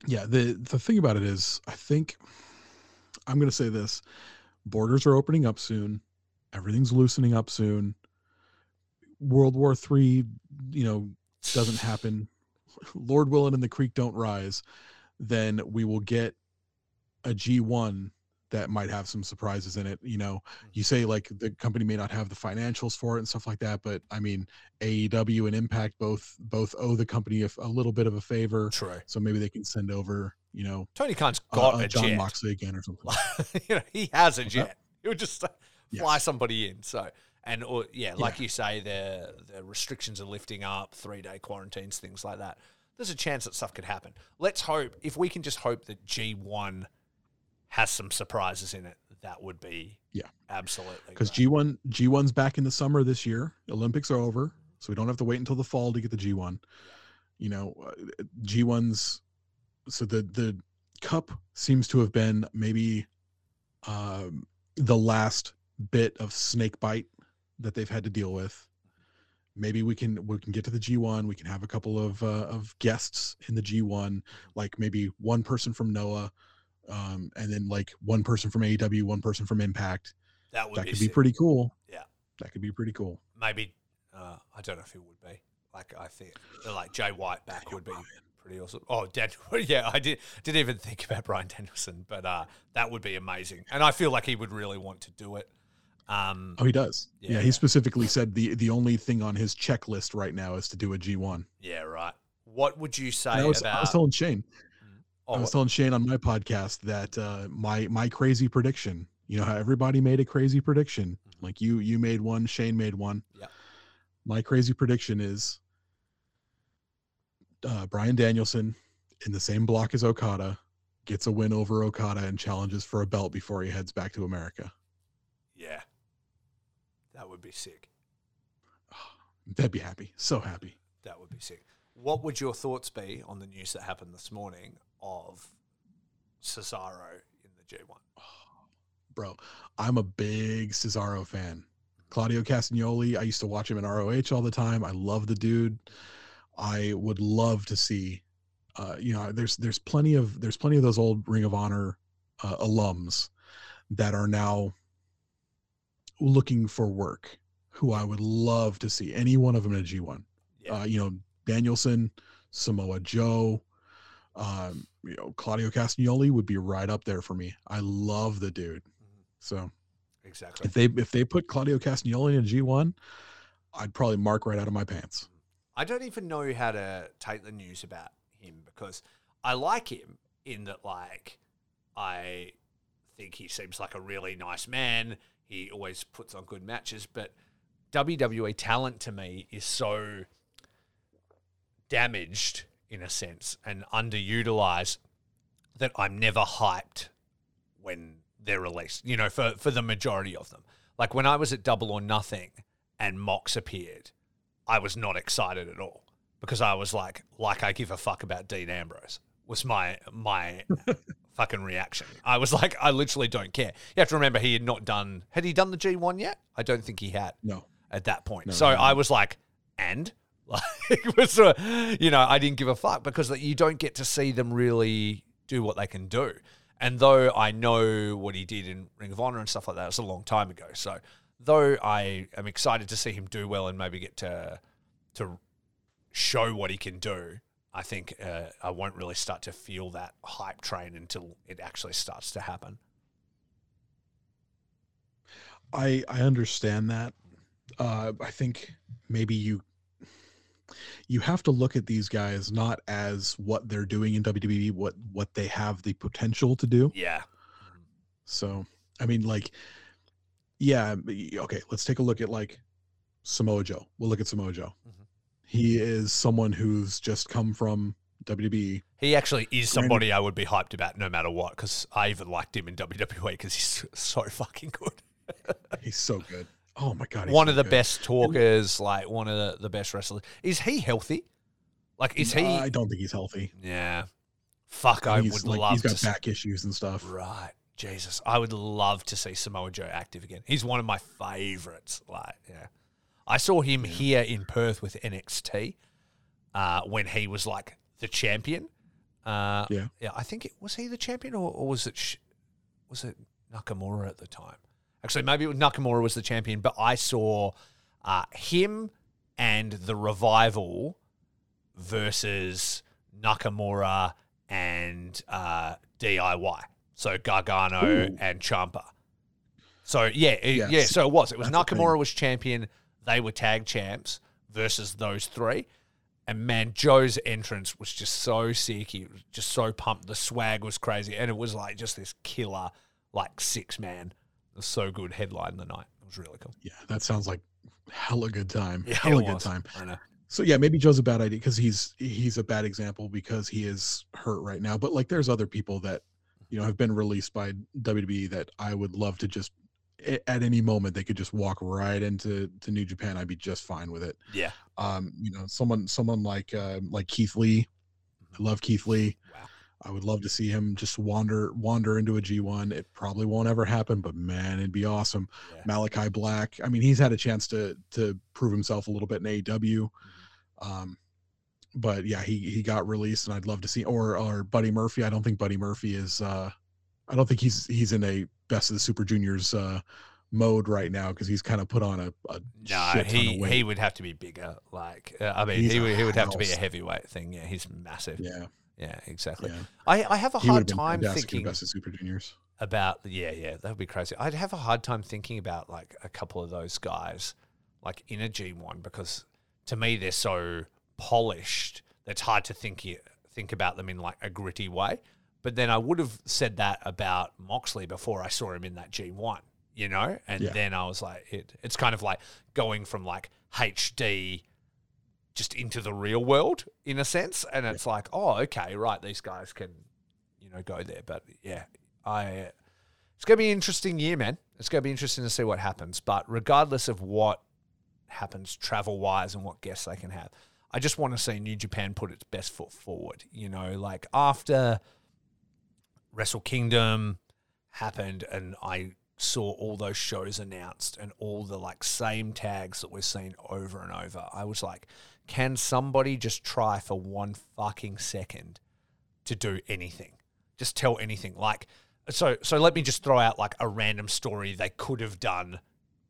Yeah, the the thing about it is, I think I'm gonna say this: borders are opening up soon. Everything's loosening up soon. World War Three, you know, doesn't happen. Lord willing and the creek don't rise. Then we will get a G1 that might have some surprises in it. You know, you say like the company may not have the financials for it and stuff like that, but I mean, AEW and Impact both both owe the company a, a little bit of a favor, True. so maybe they can send over, you know, Tony Khan's got uh, a John jet. Moxley again or something. you know, he has a jet. He would just uh, fly somebody in. So, and or yeah, like Yeah. you say, the the restrictions are lifting up, three day quarantines, things like that. There's a chance that stuff could happen. Let's hope if we can just hope that G one has some surprises in it. That would be Yeah. absolutely because. G1 G1's back in the summer this year. Olympics are over, so we don't have to wait until the fall to get the G1. You know, uh, G1's so the the cup seems to have been maybe um, the last bit of snake bite that they've had to deal with. Maybe we can we can get to the G1. We can have a couple of uh, of guests in the G1, like maybe one person from Noah, um, and then like one person from AEW, one person from Impact that would that be, could be pretty cool. Yeah. That could be pretty cool. Maybe uh, I don't know if it would be. Like I think like Jay White back would be pretty awesome. Oh, Dan, yeah, I did didn't even think about Bryan Danielson, but uh, that would be amazing. And I feel like he would really want to do it. Um, Oh, he does. Yeah, Yeah, he specifically said the the only thing on his checklist right now is to do a G1. yeah, right. What would you say I was, about? I was telling Shane, oh, I was telling Shane on my podcast that uh, my my crazy prediction. You know how everybody made a crazy prediction. Mhm. Like you you made one, Shane made one. Yeah. My crazy prediction is uh, Bryan Danielson in the same block as Okada gets a win over Okada and challenges for a belt before he heads back to America. yeah, that would be sick. That'd be happy. So happy. That would be sick. What would your thoughts be on the news that happened this morning of Cesaro in the G one? bro. I'm a big Cesaro fan. Claudio Castagnoli, I used to watch him in ROH all the time. I love the dude. I would love to see uh you know, there's there's plenty of there's plenty of those old Ring of Honor uh, alums that are now looking for work who I would love to see any one of them in a G1. Yeah, Uh, you know, Danielson, Samoa Joe, um, you know, Claudio Castagnoli would be right up there for me. I love the dude. Mhm. So exactly. if they if they put Claudio Castagnoli in G one, I'd probably mark right out of my pants. I don't even know how to take the news about him because I like him in that, like, I think he seems like a really nice man. He always puts on good matches, but WWE talent to me is so damaged in a sense and underutilized that I'm never hyped when they're released, you know, for, for the majority of them. Like when I was at Double or Nothing and Mox appeared, I was not excited at all because I was like, like I give a fuck about Dean Ambrose was my my fucking reaction. I was like, I literally don't care. You have to remember he had not done had he done the G one yet? I don't think he had No, at that point. No, so no, I no. was like, and like it was, uh, you know, I didn't give a fuck because you don't get to see them really do what they can do. And though I know what he did in Ring of Honor and stuff like that, it's a long time ago. So though I am excited to see him do well and maybe get to to show what he can do, I think uh, I won't really start to feel that hype train until it actually starts to happen. I I understand that. Uh, I think maybe you you have to look at these guys not as what they're doing in WWE, what what they have the potential to do. Yeah. So I mean, like, yeah, okay. Let's take a look at like Samoa Joe. We'll look at Samoa Joe. Mhm. He is someone who's just come from. WWE. He actually is Granted- somebody I would be hyped about no matter what because I even liked him in WWE because he's so fucking good. He's so good. Oh my god, one of the good. best talkers, like one of the, the best wrestlers. Is he healthy? Like, is he? I don't think he's healthy. yeah. Fuck, I he's would like love he's got to. see- back issues and stuff. Right. Jesus. I would love to see Samoa Joe active again. He's one of my favorites. Like, yeah. I saw him here in Perth with NXT uh, when he was like the champion. Uh, Yeah. Yeah. I think it was he the champion or, or was it sh- was it Nakamura at the time? Actually, maybe it was Nakamura was the champion, but I saw uh, him and the revival versus Nakamura and uh, DIY. So Gargano Ooh. and Ciampa. So yeah, it- Yes. yeah. So it was. It was That's Nakamura was champion. They were tag champs versus those three. And man, Joe's entrance was just so sick. He was just so pumped. The swag was crazy, and it was like just this killer, like six man. So good. Headline the night. It was really cool. Yeah, that sounds like hella good time. Yeah, hella good time. I know. So yeah, maybe Joe's a bad idea because he's he's a bad example because he is hurt right now. But like, there's other people that you know have been released by WWE that I would love to just at any moment they could just walk right into to New Japan. I'd be just fine with it. Yeah. Um, you know, someone someone like uh, like Keith Lee. I love Keith Lee. Wow. I would love to see him just wander wander into a G1. It probably won't ever happen, but man, it'd be awesome. Yeah. Malachi Black. I mean, he's had a chance to to prove himself a little bit in AEW. Um, but yeah, he he got released, and I'd love to see or or Buddy Murphy. I don't think Buddy Murphy is. uh I don't think he's he's in a best of the Super Juniors uh mode right now because he's kind of put on a, a No, he he would have to be bigger. Like uh, I mean, He's he would he would have to be a heavyweight thing. Yeah, he's massive. Yeah, yeah, exactly. yeah. I, I have a He hard time thinking best of Super Juniors. about yeah yeah that would be crazy. I'd have a hard time thinking about like a couple of those guys like in a G one because to me they're so polished that's hard to think think about them in like a gritty way. But then I would have said that about Moxley before I saw him in that G one, you know. And Yeah. then I was like, it, it's kind of like going from like HD just into the real world in a sense. And it's like, oh, okay, right, these guys can, you know, go there. But yeah, I it's gonna be an interesting year, man. It's gonna be interesting to see what happens. But regardless of what happens travel wise and what guests they can have, I just want to see New Japan put its best foot forward. You know, like after Wrestle Kingdom happened and I saw all those shows announced and all the like same tags that we're seeing over and over, I was like, can somebody just try for one fucking second to do anything? Just tell anything. Like so so let me just throw out like a random story they could have done,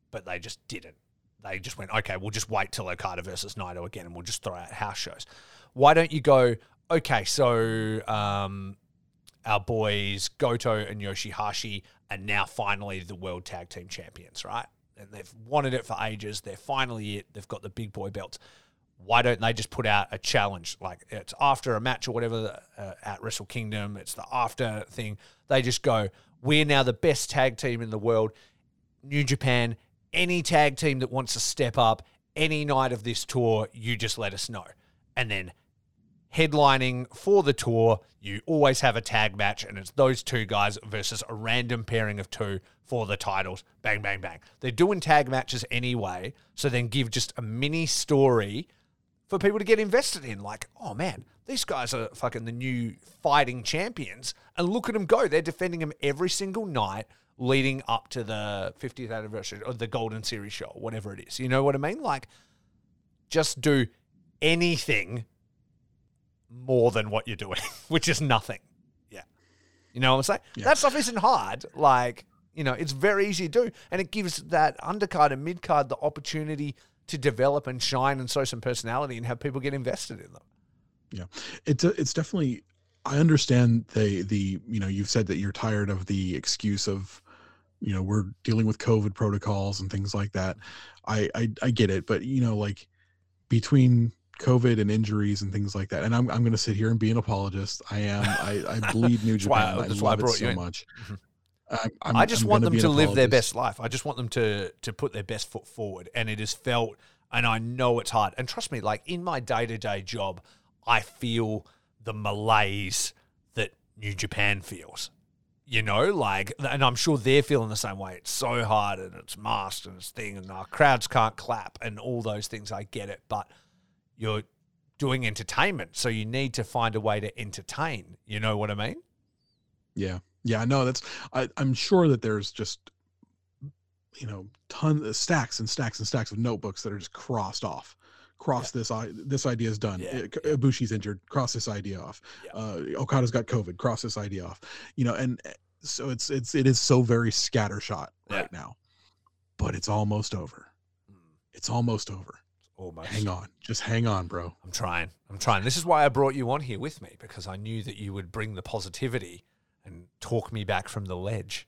but they just didn't. They just went, okay, we'll just wait till Okada versus Naito again and we'll just throw out house shows. Why don't you go, okay, so um, our boys Goto and Yoshihashi are now finally the world tag team champions, right? And they've wanted it for ages. They're finally it. They've got the big boy belts. Why don't they just put out a challenge? Like it's after a match or whatever uh, at Wrestle Kingdom, it's the after thing. They just go, we're now the best tag team in the world. New Japan, any tag team that wants to step up any night of this tour, you just let us know. And then headlining for the tour, you always have a tag match, and it's those two guys versus a random pairing of two for the titles. Bang, bang, bang. They're doing tag matches anyway, so then give just a mini story for people to get invested in. Like, oh man, these guys are fucking the new fighting champions, and look at them go. They're defending them every single night leading up to the 50th anniversary of the Golden Series show, whatever it is. You know what I mean? Like, just do anything more than what you're doing, which is nothing. Yeah. You know what I'm saying? Yeah. That stuff isn't hard. Like, you know, it's very easy to do. And it gives that undercard and midcard the opportunity to develop and shine and show some personality and have people get invested in them. Yeah, it's a, it's definitely i understand the the you know you've said that you're tired of the excuse of you know we're dealing with covid protocols and things like that. I i, I get it but you know like between covid and injuries and things like that and i'm, I'm going to sit here and be an apologist. I am i, I bleed new japan. Why I love it so much. Mhm. Uh, I'm, I'm, just I'm want them to live their best life. I just want them to to put their best foot forward. And it is felt, and I know it's hard. And trust me, like in my day to day job, I feel the malaise that New Japan feels. You know, like, and I'm sure they're feeling the same way. It's so hard, and it's masked, and it's thing, and our crowds can't clap, and all those things. I get it, but you're doing entertainment, so you need to find a way to entertain. You know what I mean? Yeah. Yeah. No, that's, I, I'm sure that there's just, you know, tons of stacks and stacks and stacks of notebooks that are just crossed off. Cross this, i this idea is done. Yeah, Uh, Ibushi's injured. Cross this idea off. Yeah. Uh, Okada's got COVID. Cross this idea off. You know, and uh, so it's, it's, it is so very scattershot Yeah. right now, but it's almost over. It's almost over. Almost. Hang on. Just hang on, bro. I'm trying. I'm trying. This is why I brought you on here with me because I knew that you would bring the positivity and talk me back from the ledge.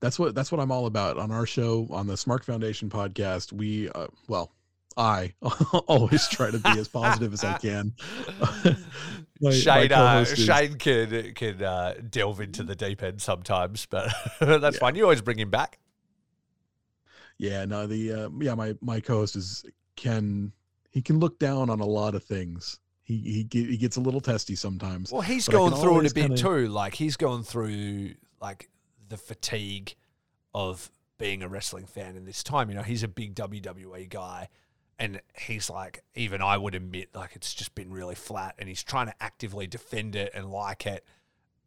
That's what that's what I'm all about on our show on the Smart Foundation podcast. We uh, well, I always try to be as positive as I can. My, Shane, my uh, Shane can can uh, delve into the deep end sometimes, but that's yeah. fine. You always bring him back. Yeah, no, the uh, yeah, my my co-host is Ken. He can look down on a lot of things. He he he gets a little testy sometimes. Well, he's going through it a bit kinda... too. Like he's going through like the fatigue of being a wrestling fan in this time. You know, he's a big WWE guy and he's like, even I would admit, like it's just been really flat, and he's trying to actively defend it and like it,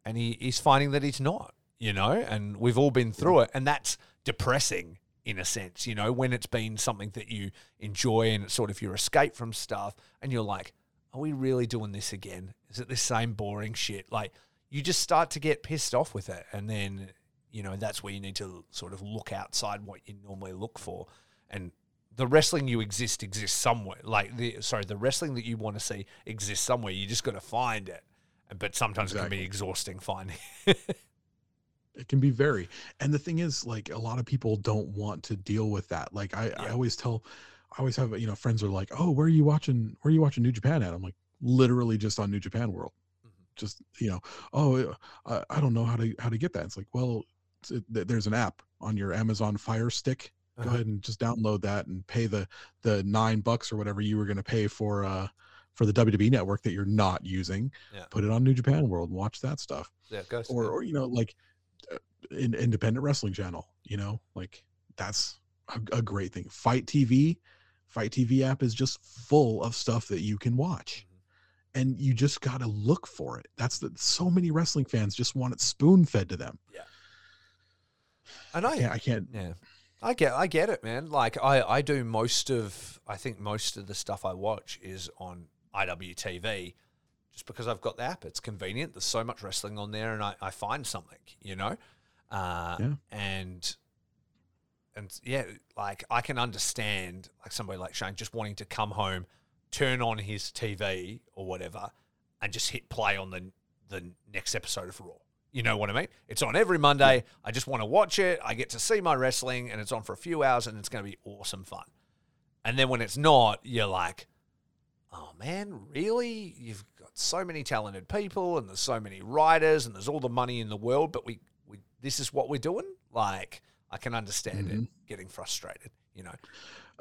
and he, he's finding that he's not, you know, and we've all been through it, and that's depressing in a sense, you know, when it's been something that you enjoy and it's sort of your escape from stuff, and you're like, are we really doing this again? Is it the same boring shit? Like, you just start to get pissed off with it, and then, you know, that's where you need to sort of look outside what you normally look for, and the wrestling you exist exists somewhere. Like the sorry, the wrestling that you want to see exists somewhere. You just got to find it. But sometimes exactly. it can be exhausting finding. it can be very. And the thing is, like a lot of people don't want to deal with that. Like I, yeah. I always tell, I always have you know friends are like, oh, where are you watching? Where are you watching New Japan at? I'm like, literally just on New Japan World. Mm-hmm. Just you know, oh, I, I don't know how to how to get that. It's like, well, it's, it, there's an app on your Amazon Fire Stick go uh-huh. ahead and just download that and pay the the nine bucks or whatever you were going to pay for uh for the WWE network that you're not using. Yeah. Put it on New Japan World watch that stuff. Yeah, or or you know like uh, in independent wrestling channel. You know like that's a, a, great thing. FITE TV, FITE TV app is just full of stuff that you can watch. Mm-hmm. And you just got to look for it. That's the so many wrestling fans just want it spoon fed to them. Yeah. And I, I can't, I can't yeah. I get, I get it, man. Like I, I do most of, I think most of the stuff I watch is on IWTV, just because I've got the app. It's convenient. There's so much wrestling on there, and I, I find something, you know, uh, yeah. and and yeah, like I can understand like somebody like Shane just wanting to come home, turn on his TV or whatever, and just hit play on the the next episode of Raw. You know what I mean? It's on every Monday. Yeah. I just want to watch it. I get to see my wrestling, and it's on for a few hours, and it's going to be awesome fun. And then when it's not, you're like, oh man, really? You've got so many talented people, and there's so many writers, and there's all the money in the world, but we, we this is what we're doing? Like, I can understand mm-hmm. it getting frustrated, you know?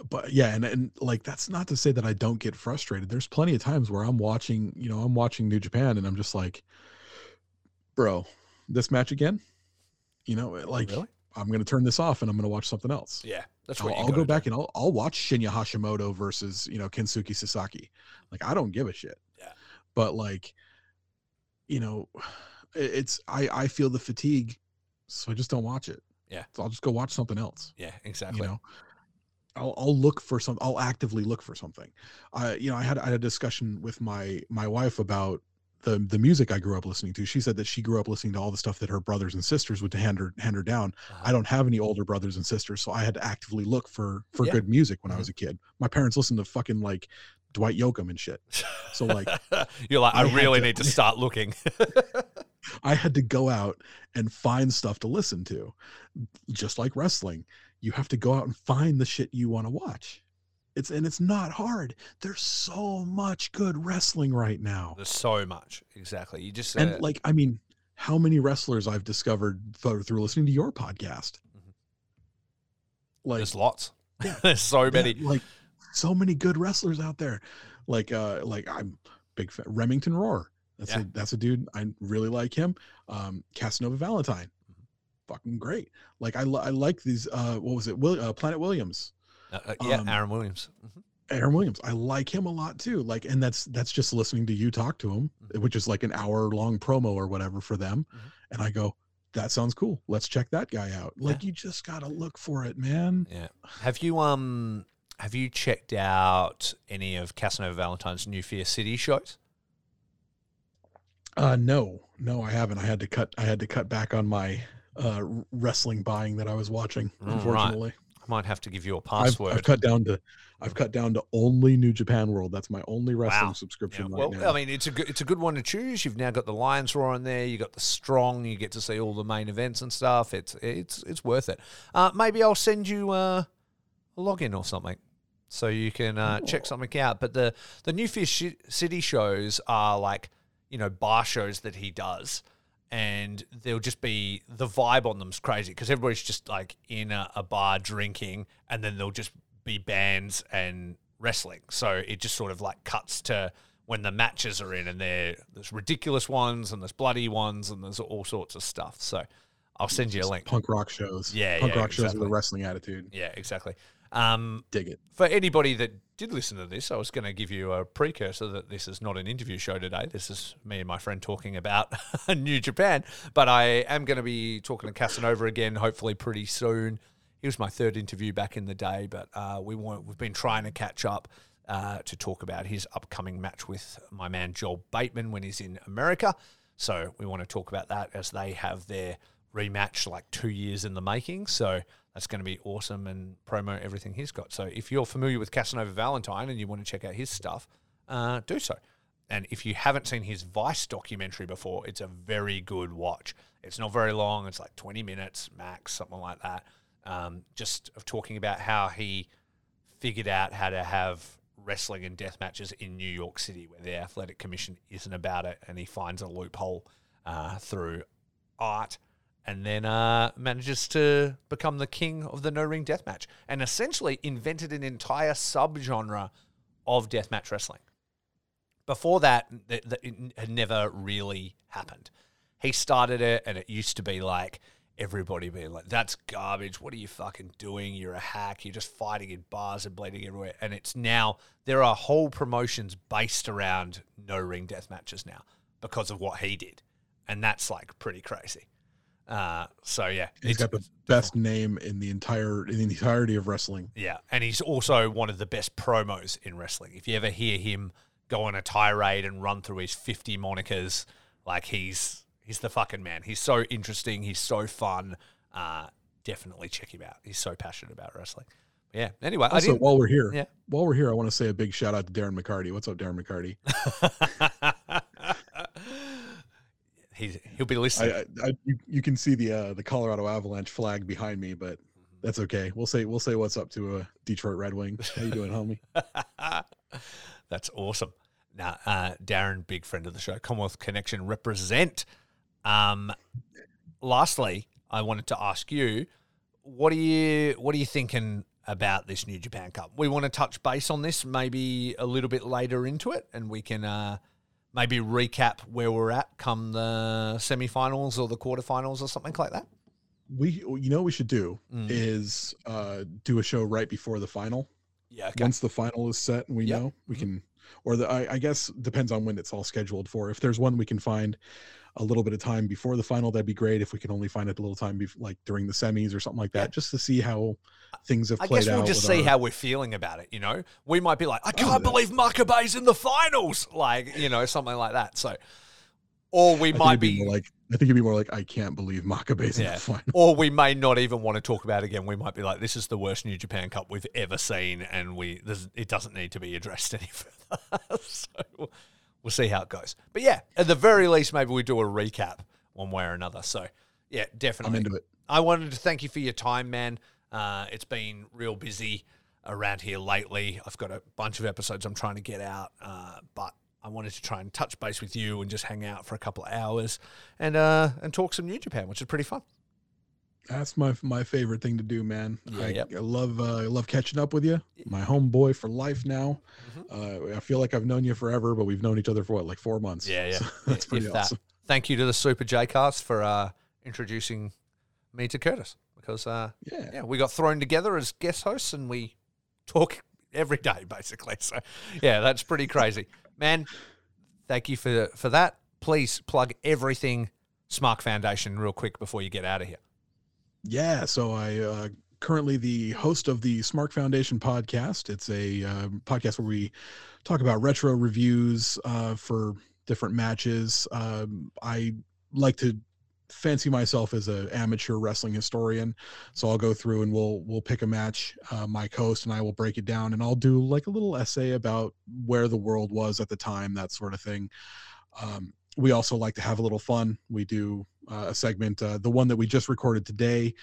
But yeah, and, and like that's not to say that I don't get frustrated. There's plenty of times where I'm watching, you know, I'm watching New Japan, and I'm just like, bro, this match again, you know, oh, like really? I'm going to turn this off and I'm going to watch something else. Yeah, that's what I'll, I'll go back and I'll I'll watch Shinya Hashimoto versus you know Kensuke Sasaki. Like I don't give a shit. Yeah, but like, you know, it's I I feel the fatigue, so I just don't watch it. Yeah, so I'll just go watch something else. Yeah, exactly. You know. I'll, I'll look for some. I'll actively look for something. Uh, you know, I had I had a discussion with my my wife about the the music I grew up listening to. She said that she grew up listening to all the stuff that her brothers and sisters would hand her hand her down. Uh-huh. I don't have any older brothers and sisters, so I had to actively look for for yeah. good music when mm-hmm. I was a kid. My parents listened to fucking like Dwight Yoakam and shit. So like you're like, I, I really to, need to start looking. I had to go out and find stuff to listen to. Just like wrestling. You have to go out and find the shit you want to watch. It's and it's not hard. There's so much good wrestling right now. There's so much. Exactly. You just and like I mean, how many wrestlers I've discovered through, through listening to your podcast. Mm-hmm. Like there's lots. Yeah, there's so many. Yeah, like so many good wrestlers out there. Like uh like I'm big fan Remington Roar. That's yeah. a that's a dude I really like him. Um Casanova Valentine. Mm-hmm. Fucking great. Like I I like these uh what was it? Will, uh, Planet Williams. Uh, uh, yeah, um, Aaron Williams. Mm-hmm. Aaron Williams. I like him a lot too. Like, and that's that's just listening to you talk to him, mm-hmm. which is like an hour long promo or whatever for them. Mm-hmm. And I go, that sounds cool. Let's check that guy out. Like, yeah. you just gotta look for it, man. Yeah. Have you um have you checked out any of Casanova Valentine's New Fear City shows? Uh, no, no, I haven't. I had to cut. I had to cut back on my uh wrestling buying that I was watching. Unfortunately. Right Might have to give you a I've, password. I've cut down to I've cut down to only New Japan World. That's my only wrestling Wow. subscription Yeah, right well, now. I mean, it's a good it's a good one to choose. You've now got the Lions Roar on there. You got the Strong. You get to see all the main events and stuff. It's it's it's worth it. Uh, maybe I'll send you uh, a login or something, so you can uh, check something out. But the the New Fear City shows are like you know bar shows that he does. And there'll just be the vibe on them's crazy because everybody's just like in a, a bar drinking, and then there'll just be bands and wrestling. So it just sort of like cuts to when the matches are in, and there there's ridiculous ones and there's bloody ones and there's all sorts of stuff. So I'll send you a link. punk rock shows. Yeah, punk yeah, rock shows with a wrestling attitude. Yeah, exactly. Um, Dig it. for anybody that did listen to this, I was going to give you a precursor that this is not an interview show today. This is me and my friend talking about New Japan. But I am going to be talking to Casanova again, hopefully pretty soon. He was my third interview back in the day, but uh, we want, we've been trying to catch up uh, to talk about his upcoming match with my man Joel Bateman when he's in America. So we want to talk about that as they have their rematch like two years in the making. So that's going to be awesome and promo everything he's got. So if you're familiar with Casanova Valentine and you want to check out his stuff, uh, do so. And if you haven't seen his Vice documentary before, it's a very good watch. It's not very long, it's like 20 minutes max, something like that. Um, just of talking about how he figured out how to have wrestling and death matches in New York City where the athletic commission isn't about it and he finds a loophole uh, through art and then uh, manages to become the king of the no ring death match and essentially invented an entire subgenre of deathmatch wrestling. Before that, th- th- it had never really happened. He started it, and it used to be like everybody being like, "That's garbage. What are you fucking doing? You're a hack. You're just fighting in bars and bleeding everywhere." And it's now there are whole promotions based around no ring death matches now because of what he did, and that's like pretty crazy. Uh, so yeah, he's got the best name in the entire in the entirety of wrestling. yeah, and he's also one of the best promos in wrestling. If you ever hear him go on a tirade and run through his 50 monikers, like he's he's the fucking man. He's so interesting, he's so fun. Uh, definitely check him out. He's so passionate about wrestling. Yeah. Anyway, I Also, while we're here, Yeah. while we're here, I want to say a big shout out to Darren McCarty. What's up, Darren McCarty? He's, he'll be listening. I, I, I you, you can see the uh, the Colorado Avalanche flag behind me, but that's okay. We'll say we'll say what's up to a Detroit Red Wing. How you doing, homie? That's awesome. Now, uh, Darren, big friend of the show, Commonwealth Connection represent. Um, lastly, I wanted to ask you, what are you what are you thinking about this New Japan Cup? We want to touch base on this maybe a little bit later into it, and we can uh, maybe recap where we're at come the semifinals or the quarterfinals or something like that. We you know what we should do Mm. is uh, do a show right before the final. Yeah, okay. Once the final is set and we Yep. know, we Mhm. can, or the I, I guess depends on when it's all scheduled for. If there's one we can find a little bit of time before the final, that'd be great. If we can only find it a little time, like during the semis or something like that, just to see how things have I played guess we'll out. just see our- how we're feeling about it. You know, we might be like, I oh, can't that. believe Makabe's in the finals, like you know, something like that. So, or we I might it'd be, like I think it'd be more like I can't believe Makabe's in Yeah. the final. or we may not even want to talk about it again. We might be like, this is the worst New Japan Cup we've ever seen, and we it doesn't need to be addressed any further. so we'll, see how it goes. But yeah, at the very least, maybe we do a recap one way or another. So yeah, I'm definitely. into it. I wanted to thank you for your time, man. Uh, it's been real busy around here lately. I've got a bunch of episodes I'm trying to get out, uh, but I wanted to try and touch base with you and just hang out for a couple of hours and uh, and talk some New Japan, which is pretty fun. That's my my favorite thing to do, man. Yeah, I, yep. I love uh, I love catching up with you. My homeboy for life now. Mm-hmm. Uh, I feel like I've known you forever, but we've known each other for what, like four months. Yeah, yeah. So that's If pretty that. awesome. Thank you to the Super J Cast for uh, introducing me to Curtis because uh, Yeah. yeah, we got thrown together as guest hosts and we talk every day basically. So yeah, that's pretty crazy, man. Thank you for for that. Please plug everything Smark Foundation real quick before you get out of here. Yeah, so I uh, currently the host of the Smart Foundation podcast. It's a um, podcast where we talk about retro reviews uh, for different matches. Um, I like to fancy myself as a amateur wrestling historian, so I'll go through and we'll we'll pick a match. Uh, my host and I will break it down, and I'll do like a little essay about where the world was at the time, that sort of thing. Um, we also like to have a little fun. We do uh, a segment, uh, the one that we just recorded today.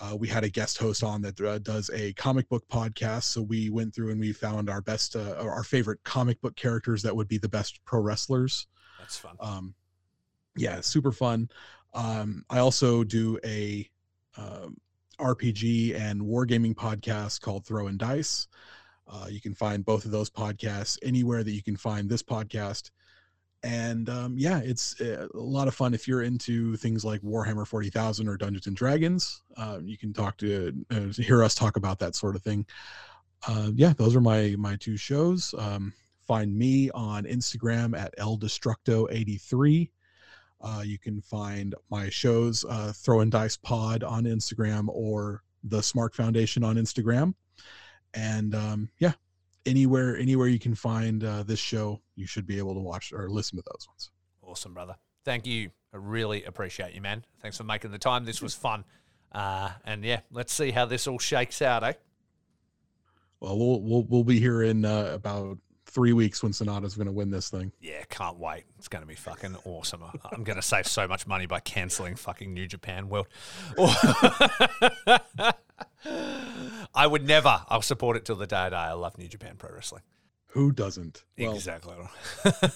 Uh, we had a guest host on that uh, does a comic book podcast. So we went through and we found our best, uh, our favorite comic book characters that would be the best pro wrestlers. That's fun. Um, yeah, super fun. Um, I also do a um, RPG and wargaming podcast called Throw and Dice. Uh, you can find both of those podcasts anywhere that you can find this podcast and um, yeah, it's uh, a lot of fun if you're into things like Warhammer 40,000 or Dungeons and Dragons. Uh, you can talk to uh, hear us talk about that sort of thing. Uh, yeah, those are my my two shows. Um, find me on Instagram at eldestructo83. Uh, you can find my shows uh, Throw and Dice Pod on Instagram or the Smart Foundation on Instagram. And um, yeah, anywhere anywhere you can find uh, this show, you should be able to watch or listen to those ones. Awesome, brother. Thank you. I really appreciate you, man. Thanks for making the time. This was fun. Uh, and yeah, let's see how this all shakes out, eh? Well, we'll we'll, we'll be here in uh, about three weeks when Sanada's going to win this thing. Yeah, can't wait. It's going to be fucking awesome. I'm going to save so much money by canceling fucking New Japan World. I would never. I'll support it till the day I die. I love New Japan Pro Wrestling. Who doesn't? Exactly. Well,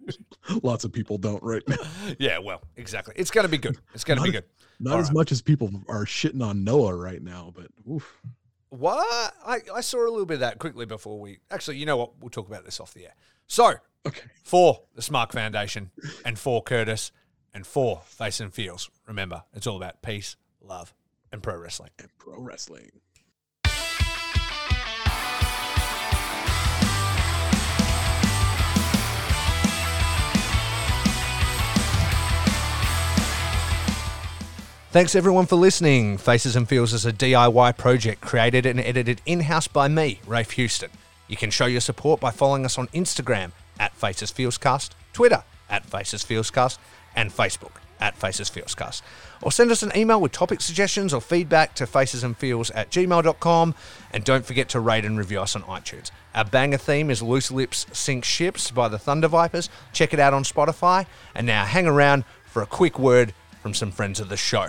lots of people don't right now. Yeah, well, exactly. It's going to be good. It's going to be good. Not All as right. much as people are shitting on Noah right now, but oof. What? I, I saw a little bit of that quickly before we. Actually, you know what? We'll talk about this off the air. So, okay. for the Smart Foundation and for Curtis and for Face and Feels, remember, it's all about peace, love, and pro wrestling. And pro wrestling. Thanks everyone for listening. Faces and Feels is a DIY project created and edited in house by me, Rafe Houston. You can show your support by following us on Instagram at Faces Feelscast, Twitter at Faces Feelscast, and Facebook at Faces Feelscast. Or send us an email with topic suggestions or feedback to facesandfeels at gmail.com. And don't forget to rate and review us on iTunes. Our banger theme is Loose Lips Sink Ships by the Thunder Vipers. Check it out on Spotify. And now hang around for a quick word from some friends of the show.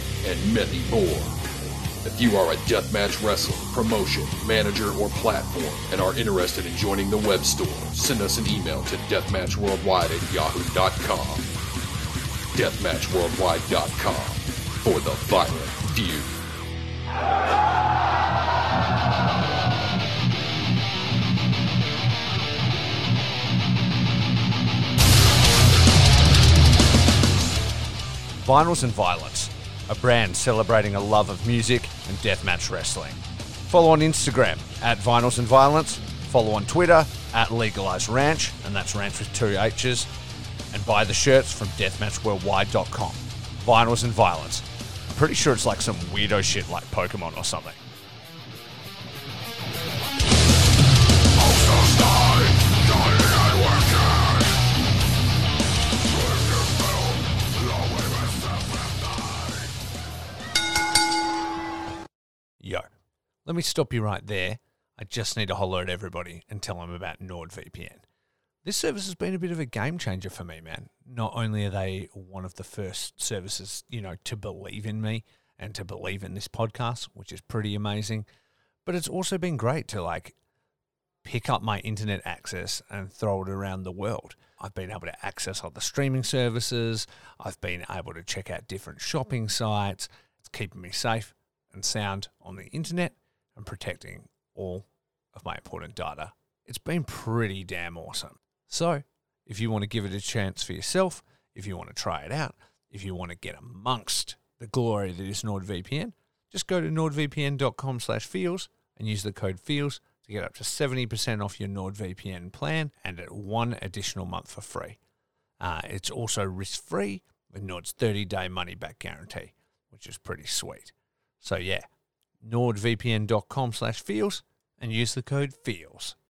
and many more. If you are a deathmatch wrestler, promotion, manager, or platform and are interested in joining the web store, send us an email to deathmatchworldwide at yahoo.com. Deathmatchworldwide.com for the violent feud. Vinyls and Violence a brand celebrating a love of music and deathmatch wrestling. Follow on Instagram at Vinyls and Violence, follow on Twitter at Legalized Ranch, and that's ranch with two H's, and buy the shirts from deathmatchworldwide.com. Vinyls and Violence. I'm pretty sure it's like some weirdo shit like Pokemon or something. Let me stop you right there. I just need to holler at everybody and tell them about NordVPN. This service has been a bit of a game changer for me, man. Not only are they one of the first services, you know, to believe in me and to believe in this podcast, which is pretty amazing, but it's also been great to like pick up my internet access and throw it around the world. I've been able to access other streaming services. I've been able to check out different shopping sites. It's keeping me safe and sound on the internet and protecting all of my important data. It's been pretty damn awesome. So, if you want to give it a chance for yourself, if you want to try it out, if you want to get amongst the glory that is NordVPN, just go to nordvpn.com slash feels and use the code feels to get up to 70% off your NordVPN plan and at one additional month for free. Uh, it's also risk-free with Nord's 30-day money-back guarantee, which is pretty sweet. So yeah, nordvpn.com slash feels and use the code feels.